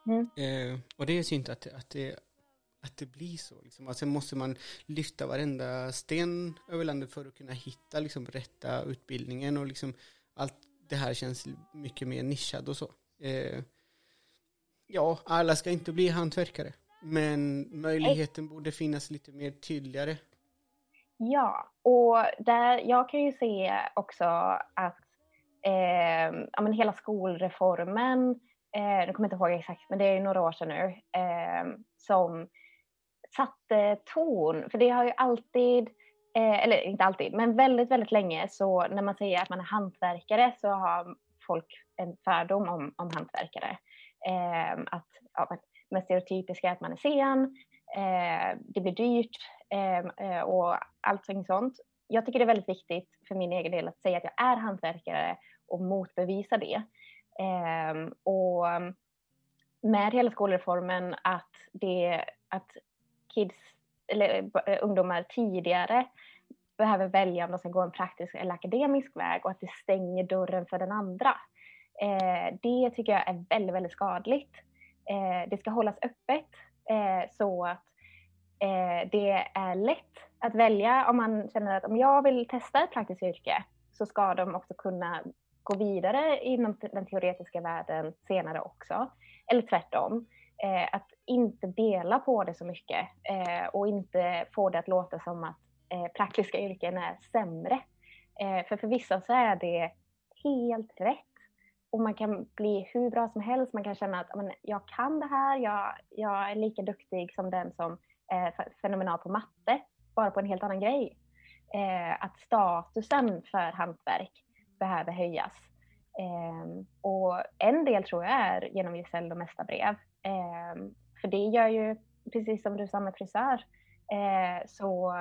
Mm. Eh, och det är synd att, att, det, att det blir så. Liksom. Sen måste man lyfta varenda sten över landet för att kunna hitta liksom, rätta utbildningen och liksom, allt det här känns mycket mer nischad och så. Eh, ja, alla ska inte bli hantverkare, men möjligheten borde finnas lite mer tydligare. Ja, och där, jag kan ju se också att eh, ja, men hela skolreformen eh, jag kommer inte ihåg exakt, men det är några år sedan nu, eh, som satte eh, ton. För det har ju alltid, eh, eller inte alltid, men väldigt, väldigt länge så när man säger att man är hantverkare så har folk en fördom om, om hantverkare. Eh, att, ja, men stereotypiska att man är sen, eh, det blir dyrt ehm, eh, och allting sånt. Jag tycker det är väldigt viktigt för min egen del att säga att jag är hantverkare och motbevisa det. Eh, och med hela skolreformen att, det, att kids, eller eh, eh, ungdomar tidigare behöver välja om de ska gå en praktisk eller akademisk väg och att det stänger dörren för den andra. Eh, det tycker jag är väldigt, väldigt skadligt. Eh, det ska hållas öppet eh, så att eh, det är lätt att välja om man känner att om jag vill testa ett praktiskt yrke så ska de också kunna gå vidare inom den teoretiska världen senare också. Eller tvärtom. Eh, att inte dela på det så mycket eh, och inte få det att låta som att eh, praktiska yrken är sämre. Eh, för för vissa så är det helt rätt. Och man kan bli hur bra som helst. Man kan känna att men, jag kan det här, jag, jag är lika duktig som den som är fenomenal på matte, bara på en helt annan grej. Eh, att statusen för hantverk behöver höjas. Eh, och en del tror jag är genom Giselle och Mesta brev. Ehm, för det gör ju, precis som du sa med frisör, eh, så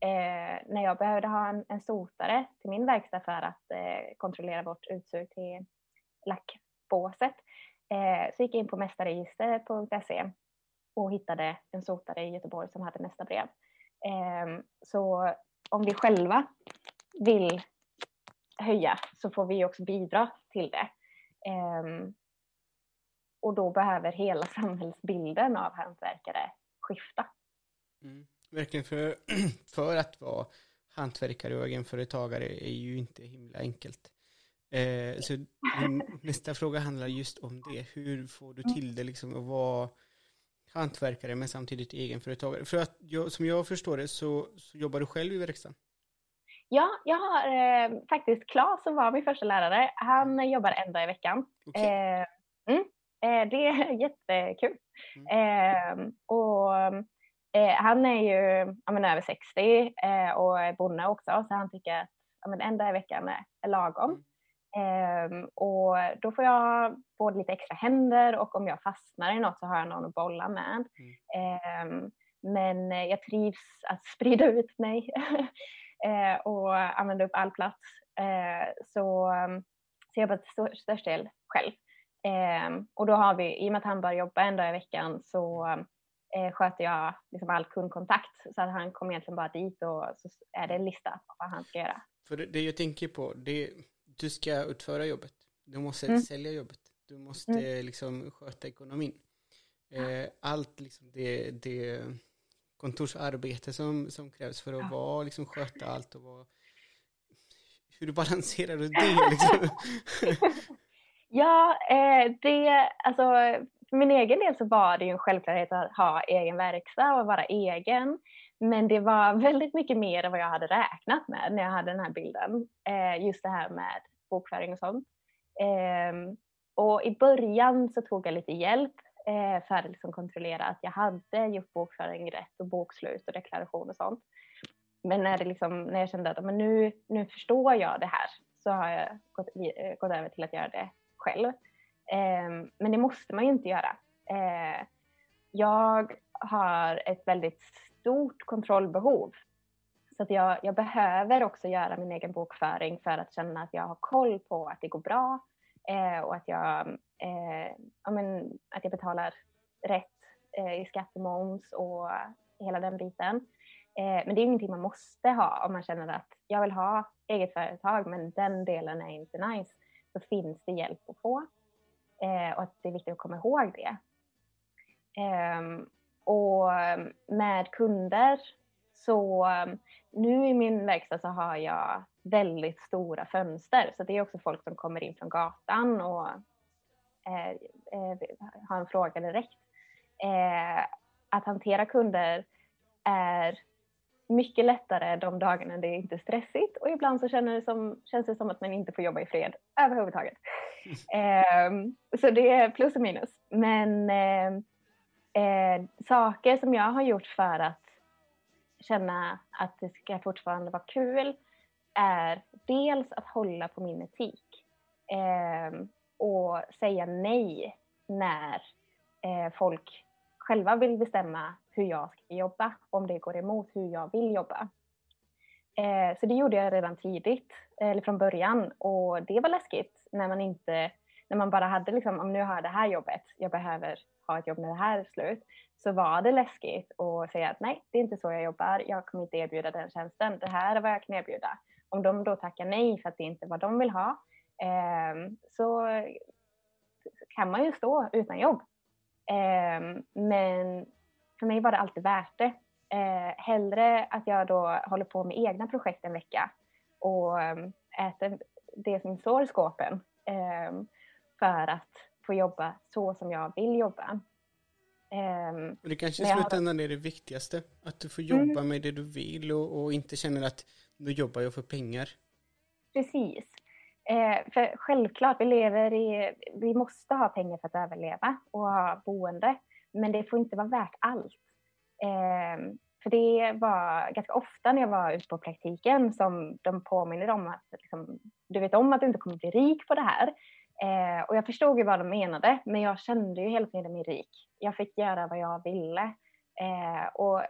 eh, när jag behövde ha en, en sotare till min verkstad för att eh, kontrollera vårt utsug till lackbåset eh, så gick jag in på mästarregister.se och hittade en sotare i Göteborg som hade nästa brev. Ehm, så om vi själva vill höja så får vi också bidra till det. Ehm, och då behöver hela samhällsbilden av hantverkare skifta. Mm. Verkligen, för, för att vara hantverkare och egenföretagare är ju inte himla enkelt. Eh, så nästa fråga handlar just om det. Hur får du till det liksom att vara hantverkare men samtidigt egenföretagare? För att jag, som jag förstår det så, så jobbar du själv i verkstaden. Ja, jag har eh, faktiskt Claes som var min första lärare. Han jobbar en dag i veckan. Okay. Eh, mm, det är jättekul. Mm. Ehm, och eh, han är ju ja, men, över 60 eh, och är bonde också, så han tycker att men, en dag i veckan är, lagom. Um, och då får jag både lite extra händer och om jag fastnar i något så har jag någon att bolla med. Mm. Um, men jag trivs att sprida ut mig eh, och använda upp all plats. Eh, så, så jag jobbar till största del själv. Eh, och då har vi, i och med att han bara jobbar en dag i veckan så eh, sköter jag liksom all kundkontakt. Så att han kommer egentligen bara dit och så är det en lista på vad han ska göra. För det, det jag tänker på, det du ska utföra jobbet. Du måste mm. sälja jobbet. Du måste mm. liksom sköta ekonomin. Eh, allt liksom det, det kontorsarbete som, som krävs för att ja. vara, liksom, sköta allt och vara... Hur balanserar du det? Liksom? ja, eh, det, alltså för min egen del så var det ju en självklarhet att ha egen verkstad och vara egen. Men det var väldigt mycket mer än vad jag hade räknat med när jag hade den här bilden. Eh, just det här med bokföring och sånt. Eh, och i början så tog jag lite hjälp eh, för att liksom kontrollera att jag hade gjort bokföring rätt och bokslut och deklaration och sånt. Men när, det liksom, när jag kände att men nu, nu förstår jag det här så har jag gått, eh, gått över till att göra det själv. Eh, men det måste man ju inte göra. Eh, jag har ett väldigt stort kontrollbehov. Så att jag, jag, behöver också göra min egen bokföring för att känna att jag har koll på att det går bra eh, och att jag, eh, ja, men, att jag betalar rätt eh, i skatt och moms och hela den biten. Eh, men det är ingenting man måste ha om man känner att jag vill ha eget företag men den delen är inte nice. Så finns det hjälp att få. Eh, och att det är viktigt att komma ihåg det. Eh, och med kunder så nu i min verkstad så har jag väldigt stora fönster så det är också folk som kommer in från gatan och eh, eh har en fråga direkt. Eh, att hantera kunder är mycket lättare de dagarna det är inte är stressigt och ibland så känner det som, känns det som att man inte får jobba i fred överhuvudtaget. Eh, så det är plus och minus. Men eh, eh, saker som jag har gjort för att känna att det ska fortfarande vara kul är dels att hålla på min etik eh, och säga nej när eh, folk själva vill bestämma hur jag ska jobba, om det går emot hur jag vill jobba. Eh, så det gjorde jag redan tidigt, eller från början, och det var läskigt när man inte, när man bara hade liksom, om nu har jag det här jobbet, jag behöver ha ett jobb när det här är slut, så var det läskigt att säga att nej, det är inte så jag jobbar, jag kommer inte erbjuda den tjänsten, det här är vad jag kan erbjuda. Om de då tackar nej för att det inte är vad de vill ha, eh, så kan man ju stå utan jobb. Eh, men för mig var det alltid värt det. Eh, hellre att jag då håller på med egna projekt en vecka och ehm, äter det som står i skåpen eh, för att få jobba så som jag vill jobba. Um, det kanske i slutändan är det viktigaste, att du får jobba mm. med det du vill och, och, inte känner att nu jobbar jag för pengar. Precis. Eh, för självklart, vi lever i, vi måste ha pengar för att överleva och ha boende, men det får inte vara värt allt. Eh, för det var ganska ofta när jag var ute på praktiken som de påminner om att liksom, du vet om att du inte kommer bli rik på det här. Eh, och jag förstod ju vad de menade, men jag kände ju hela tiden mig rik. Jag fick göra vad jag ville. Eh, och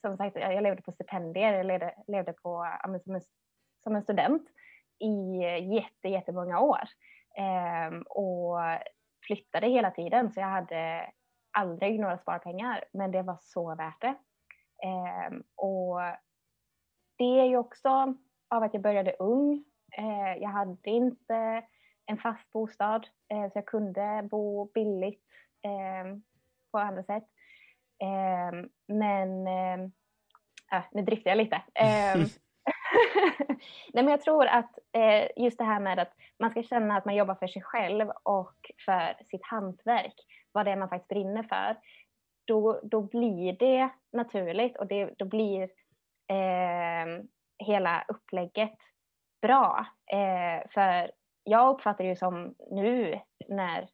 som sagt, jag levde på stipendier, jag levde, levde på, som, en, som en student i eh, jätte, jättemånga år. Eh, och flyttade hela tiden, så jag hade aldrig några sparpengar, men det var så värt det. Eh, och det är ju också av att jag började ung. Eh, jag hade inte en fast bostad eh, så jag kunde bo billigt ehm, på andra sätt. Ehm, men ehm, nu driftar jag lite. Nej, men jag tror att eh, just det här med att man ska känna att man jobbar för sig själv och för sitt hantverk, vad det är man faktiskt brinner för, då, då blir det naturligt och det, då blir eh, hela upplägget bra. Eh, för jag uppfattar det som nu när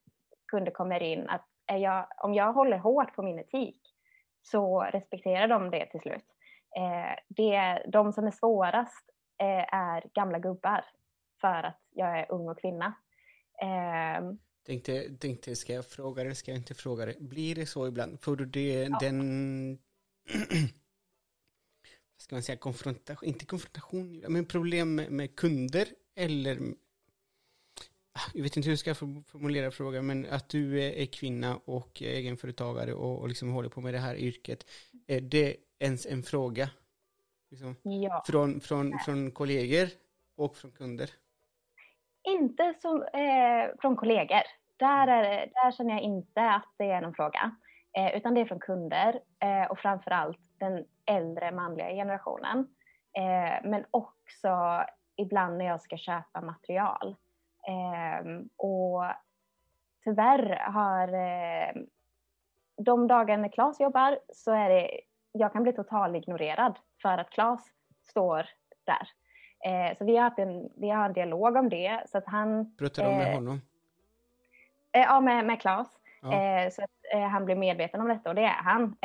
kunder kommer in att jag, om jag håller hårt på min etik så respekterar de det till slut. Eh, det, de som är svårast eh, är gamla gubbar för att jag är ung och kvinna. Eh, tänkte, tänkte, ska jag fråga det, ska jag inte fråga det? Blir det så ibland? Får du det, ja. den... ska man säga, konfrontation, inte konfrontation, men problem med, med kunder eller jag vet inte hur jag ska formulera frågan, men att du är kvinna och egenföretagare och, och liksom håller på med det här yrket. Är det ens en fråga? Liksom, ja. Från, från, från kollegor och från kunder? Inte som, eh, från kollegor. Där, är, där känner jag inte att det är någon fråga. Eh, utan det är från kunder eh, och framförallt den äldre manliga generationen. Eh, men också ibland när jag ska köpa material. Ehm, och tyvärr har eh, de dagar när Claes jobbar så är det, jag kan bli totalt ignorerad för att Claes står där. Eh, så vi har, haft en, vi har en dialog om det. Så att han, Pratar du med eh, honom? Eh, ja, med, med Claes. Ja. Eh, så att eh, han blir medveten om detta och det är han.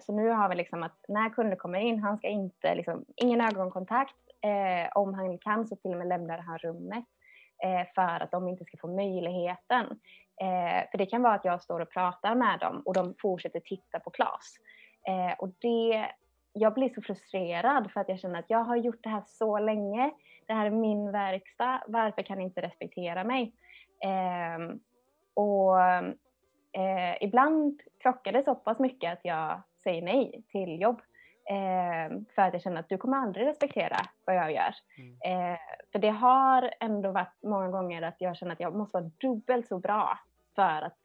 så nu har vi liksom att när kunder kommer in, han ska inte, liksom, ingen ögonkontakt. om han kan så till och med lämnar han rummet eh, Eh, för att de inte ska få möjligheten. Eh, för det kan vara att jag står och pratar med dem och de fortsätter titta på Klas. Eh, och det, jag blir så frustrerad för att jag känner att jag har gjort det här så länge. Det här är min verkstad. Varför kan ni inte respektera mig? Eh, och eh, ibland krockar det så pass mycket att jag säger nej till jobb. Eh, för att jag känner att du kommer aldrig respektera vad jag gör. Mm. Eh, för det har ändå varit många gånger att jag känner att jag måste vara dubbelt så bra för att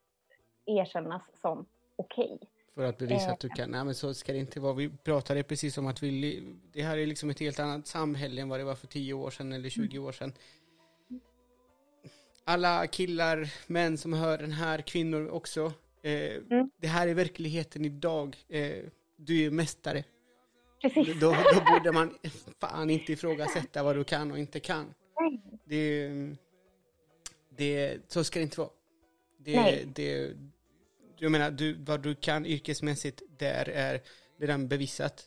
erkännas som okej. Okay. För att bevisa att du kan. Nej men så ska det inte vara. Vi pratade precis om att vi, det här är liksom ett helt annat samhälle än vad det var för 10 år sedan eller 20 mm. år sedan. Alla killar, män som hör den här, kvinnor också. Eh, mm. Det här är verkligheten idag. Eh, du är mästare precis. Då, då borde man fan inte ifrågasätta vad du kan och inte kan. Nej. Det, det, så ska det inte vara. Det, Nej. det, jag menar, du, vad du kan yrkesmässigt, där är redan bevisat.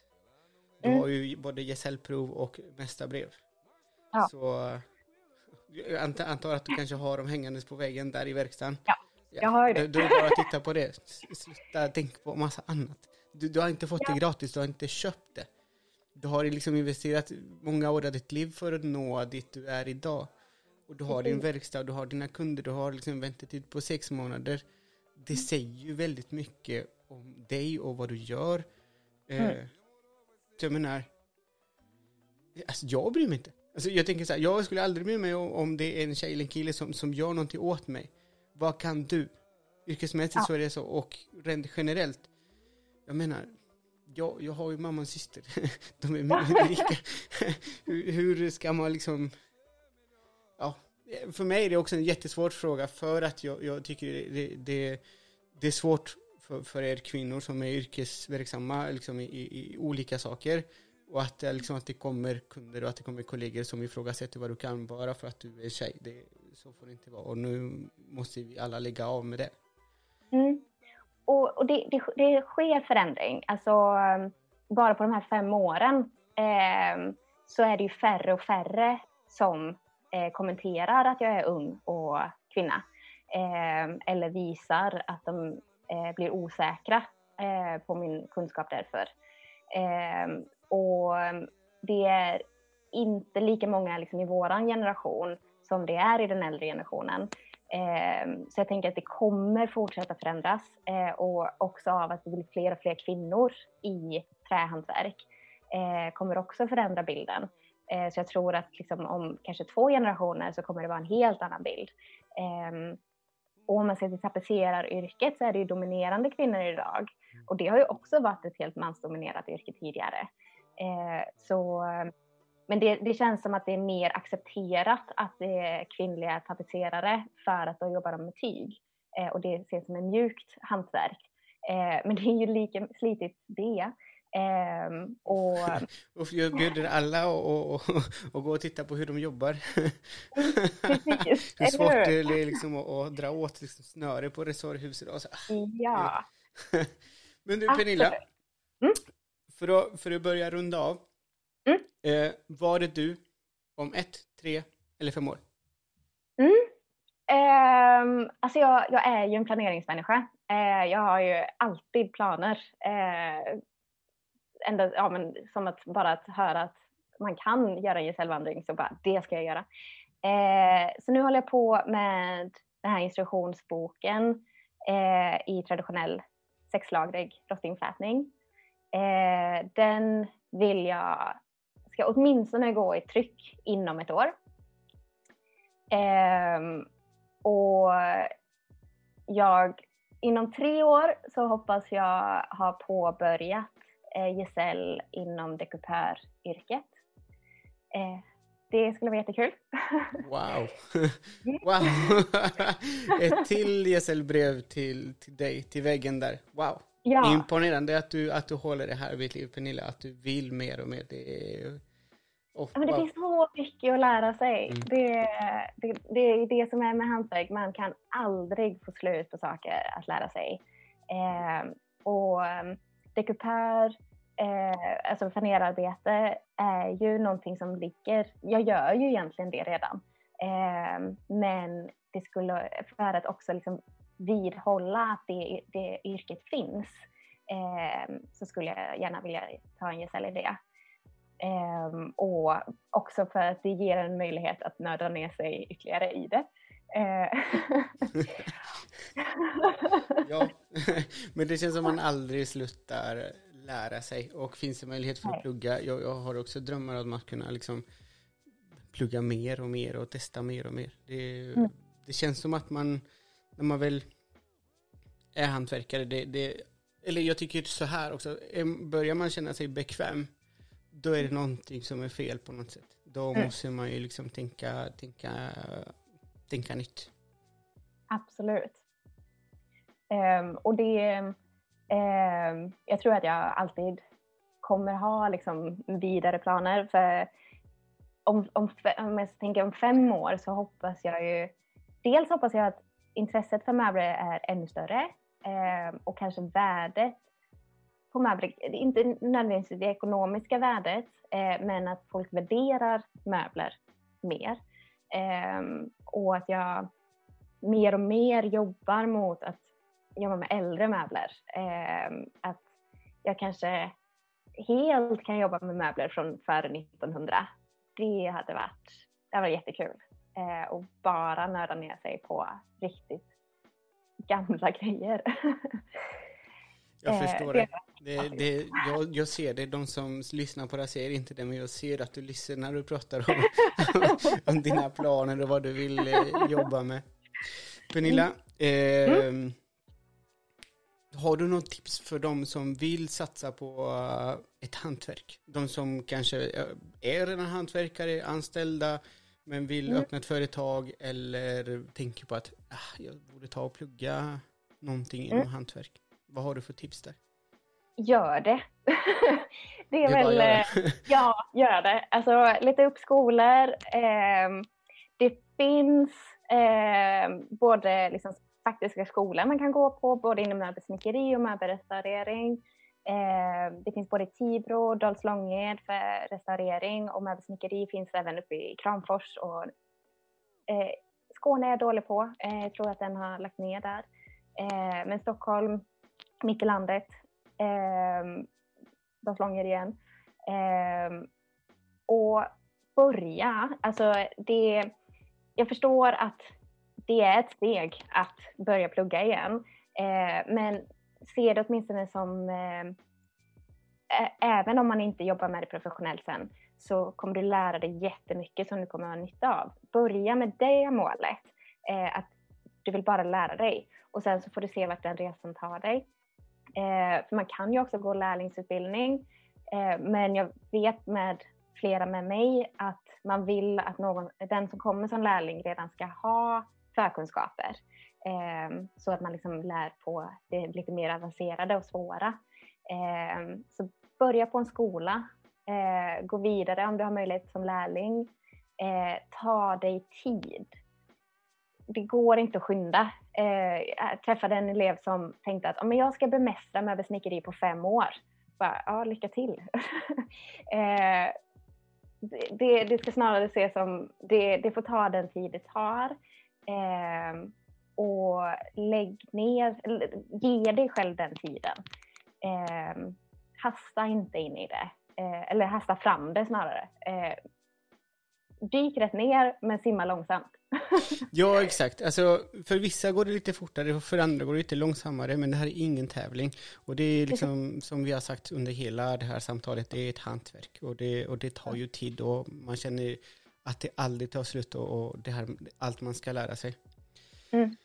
Du Mm. har ju både gesällprov och mästarbrev. Ja. Så jag antar, att du kanske har dem hängandes på väggen där i verkstaden. Ja, jag har ju det. Du, du bara titta på det. Sluta tänka på massa annat. Du, du har inte fått Ja. det gratis, du har inte köpt det. Du har liksom investerat många år av ditt liv för att nå dit du är idag. Och du har din Precis. verkstad, du har dina kunder, du har liksom väntetid på sex månader. Det säger ju väldigt mycket om dig och vad du gör. Eh, Mm. så jag menar, alltså jag bryr mig inte. Alltså jag tänker så här, jag skulle aldrig bry mig om, om det är en tjej eller en kille som, som gör någonting åt mig. Vad kan du? Yrkesmässigt Ja. så är det så, och rent generellt. Jag menar, jag, jag har ju mamma och syster. De är mycket lika. hur, hur ska man liksom... Ja, för mig är det också en jättesvår fråga för att jag, jag tycker det, det, det, är svårt för, för er kvinnor som är yrkesverksamma liksom i, i, i olika saker. Och att, det liksom, att det kommer kunder och att det kommer kollegor som ifrågasätter vad du kan bara för att du är tjej. Det, så får det inte vara. Och nu måste vi alla lägga av med det. Mm. Och, och det, det, det sker förändring. Alltså, ehm, bara på de här fem åren eh, så är det ju färre och färre som eh, kommenterar att jag är ung och kvinna. Eh, eller visar att de eh, blir osäkra eh, på min kunskap därför. Eh, och det är inte lika många liksom, i våran generation som det är i den äldre generationen. Eh, så jag tänker att det kommer fortsätta förändras eh, och också av att det blir fler och fler kvinnor i trähantverk eh, kommer också förändra bilden. Eh, så jag tror att liksom, om kanske två generationer så kommer det vara en helt annan bild. Eh, och om man ser till tapetseraryrket så är det ju dominerande kvinnor idag. Och det har ju också varit ett helt mansdominerat yrke tidigare. Så men det, det, känns som att det är mer accepterat att det är kvinnliga tapetserare för att då jobbar de med tyg. Eh, och det ses som ett mjukt hantverk. Eh, men det är ju lika slitigt det. Eh, och, Och jag bjuder alla att gå och titta på hur de jobbar. precis, hur svårt det är liksom att, att dra åt liksom snöre på resårhuset. Så. Ja, Men du Pernilla. Mm. för, att, för att börja runda av. Eh, var är du om ett, tre eller fem år? Mm. Eh, alltså jag, jag är ju en planeringsmänniska. Eh, jag har ju alltid planer. Eh, ända, ja, men som att bara att höra att man kan göra en gesällvandring så bara det ska jag göra. Eh, så nu håller jag på med den här instruktionsboken eh, i traditionell sexlagrig rottingflätning. Eh, den vill jag ska åtminstone gå i tryck inom ett år. Ehm, och jag, inom tre år så hoppas jag ha påbörjat eh, gesäll inom dekupöryrket. Eh, det skulle vara jättekul. Wow! wow! Ett till gesällbrev till, till dig, till väggen där. Wow! Ja, Imponerande att du, att du håller det här vid liv Pernilla, att du vill mer och mer. Det är... Oh, men det wow. finns så mycket att lära sig. Mm. Det, det, det är det som är med hantverk. Man kan aldrig få slut på saker att lära sig. Eh, och eh, dekupör, eh, alltså fanerarbete, är ju någonting som ligger... Jag gör ju egentligen det redan. Eh, men det skulle, för att också liksom vidhålla att det, det yrket finns, eh, så skulle jag gärna vilja ta en gesäll i det. Ehm, och också för att det ger en möjlighet att nörda ner sig ytterligare i det. Eh, Ja, men det känns som man aldrig slutar lära sig och finns det möjlighet för att Nej. plugga. Jag, jag har också drömmar om att kunna liksom plugga mer och mer och testa mer och mer. Det, Mm. det känns som att man, när man väl är hantverkare, det, det, eller jag tycker så här också, börjar man känna sig bekväm, då är det någonting som är fel på något sätt. Då Mm. måste man ju liksom tänka, tänka, tänka nytt. Absolut. Ehm, och det... ehm, jag tror att jag alltid kommer ha liksom vidare planer. För om, om, om jag tänker om fem år så hoppas jag ju, dels hoppas jag att intresset för möbler är ännu större eh, och kanske värdet på möbler, inte nödvändigtvis det ekonomiska värdet, eh, men att folk värderar möbler mer. Eh, och att jag mer och mer jobbar mot att jobba med äldre möbler. Eh, att jag kanske helt kan jobba med möbler från före 1900. Det hade varit, det hade varit jättekul. Eh, och bara nörda ner sig på riktigt gamla grejer. Jag eh, förstår det. det, det jag, jag, ser det, de som lyssnar på det ser inte det, men jag ser att du lyssnar när du pratar om, om dina planer och vad du vill eh, jobba med. Pernilla, eh, mm. har du något tips för de som vill satsa på uh, ett hantverk? De som kanske är redan hantverkare, anställda, men vill mm. öppna ett företag eller tänker på att ah, jag borde ta och plugga någonting inom mm. hantverk. Vad har du för tips där? Gör det. det är det väl, eh, ja, gör det. Alltså leta upp skolor. Eh, det finns eh, både liksom faktiska skolor man kan gå på, både inom möbelsnickeri och möbelrestaurering. Eh, det finns både Tibro och Dals Långed för restaurering och möbelsnickeri finns även uppe i Kramfors. Och, eh, Skåne är jag dålig på, eh, jag tror att den har lagt ner där. Eh, men Stockholm, mitt i landet, eh, Dals Långed igen. Eh, och börja, alltså det, jag förstår att det är ett steg att börja plugga igen. Eh, men se det åtminstone som, eh, även om man inte jobbar med det professionellt sen, så kommer du lära dig jättemycket som du kommer ha nytta av. Börja med det målet, eh, att du vill bara lära dig och sen så får du se vart den resan tar dig. Eh, för man kan ju också gå lärlingsutbildning, men jag vet med flera med mig att man vill att någon, den som kommer som lärling redan ska ha förkunskaper. Eh, så att man liksom lär på det lite mer avancerade och svåra. Eh, så börja på en skola, eh, gå vidare om du har möjlighet som lärling. Eh, ta dig tid. Det går inte att skynda. Eh, jag träffade en elev som tänkte att jag ska bemästra möbelsnickeri på fem år. Bara, ja, lycka till. Eh, det, det, ska snarare ses som, det, det får ta den tid det tar. Eh, och lägg ner, ge dig själv den tiden. Eh, hasta inte in i det, eh, eller hasta fram det snarare. Eh, dyk rätt ner men simma långsamt. ja, exakt. Alltså, för vissa går det lite fortare, för andra går det lite långsammare, men det här är ingen tävling. Och det är liksom, som vi har sagt under hela det här samtalet, det är ett hantverk. Och det, och det tar ju tid och man känner att det aldrig tar slut och, och det här, allt man ska lära sig. Mm.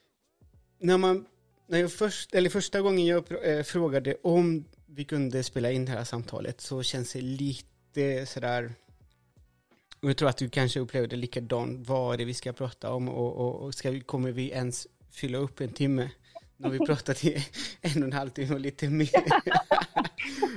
När man, när jag först, eller första gången jag eh, frågade om vi kunde spela in det här samtalet så känns det lite sådär och jag tror att du kanske upplevde likadant. Vad är det vi ska prata om och, och, och ska, kommer vi ens fylla upp en timme? Nu har vi pratat i en och en halv timme och lite mer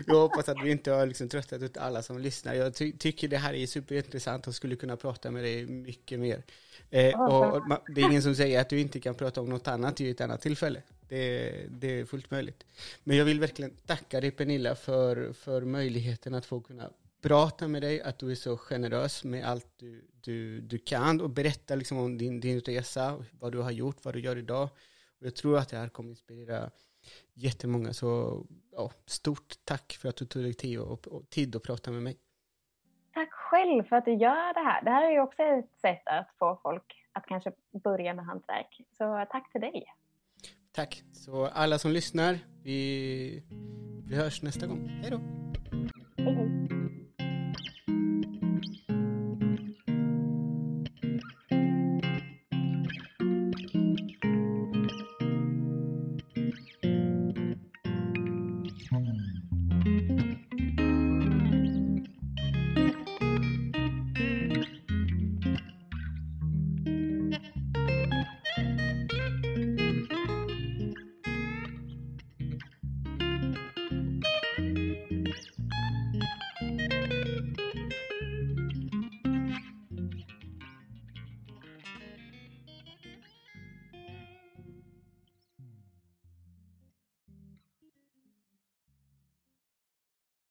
jag hoppas att vi inte har liksom tröttat ut alla som lyssnar. Jag ty tycker det här är superintressant och skulle kunna prata med dig mycket mer. Eh, och, och, det är ingen som säger att du inte kan prata om något annat i ett annat tillfälle. Det, det är fullt möjligt. Men jag vill verkligen tacka dig Pernilla för, för möjligheten att få kunna prata med dig, att du är så generös med allt du, du, du kan och berätta liksom om din, din resa, vad du har gjort, vad du gör idag. Och jag tror att det här kommer inspirera jättemånga. Så ja, stort tack för att du tog dig tid och, och, tid att prata med mig. Tack själv för att du gör det här. Det här är ju också ett sätt att få folk att kanske börja med hantverk. Så tack till dig. Tack. Så alla som lyssnar, vi, vi hörs nästa gång. Hej då.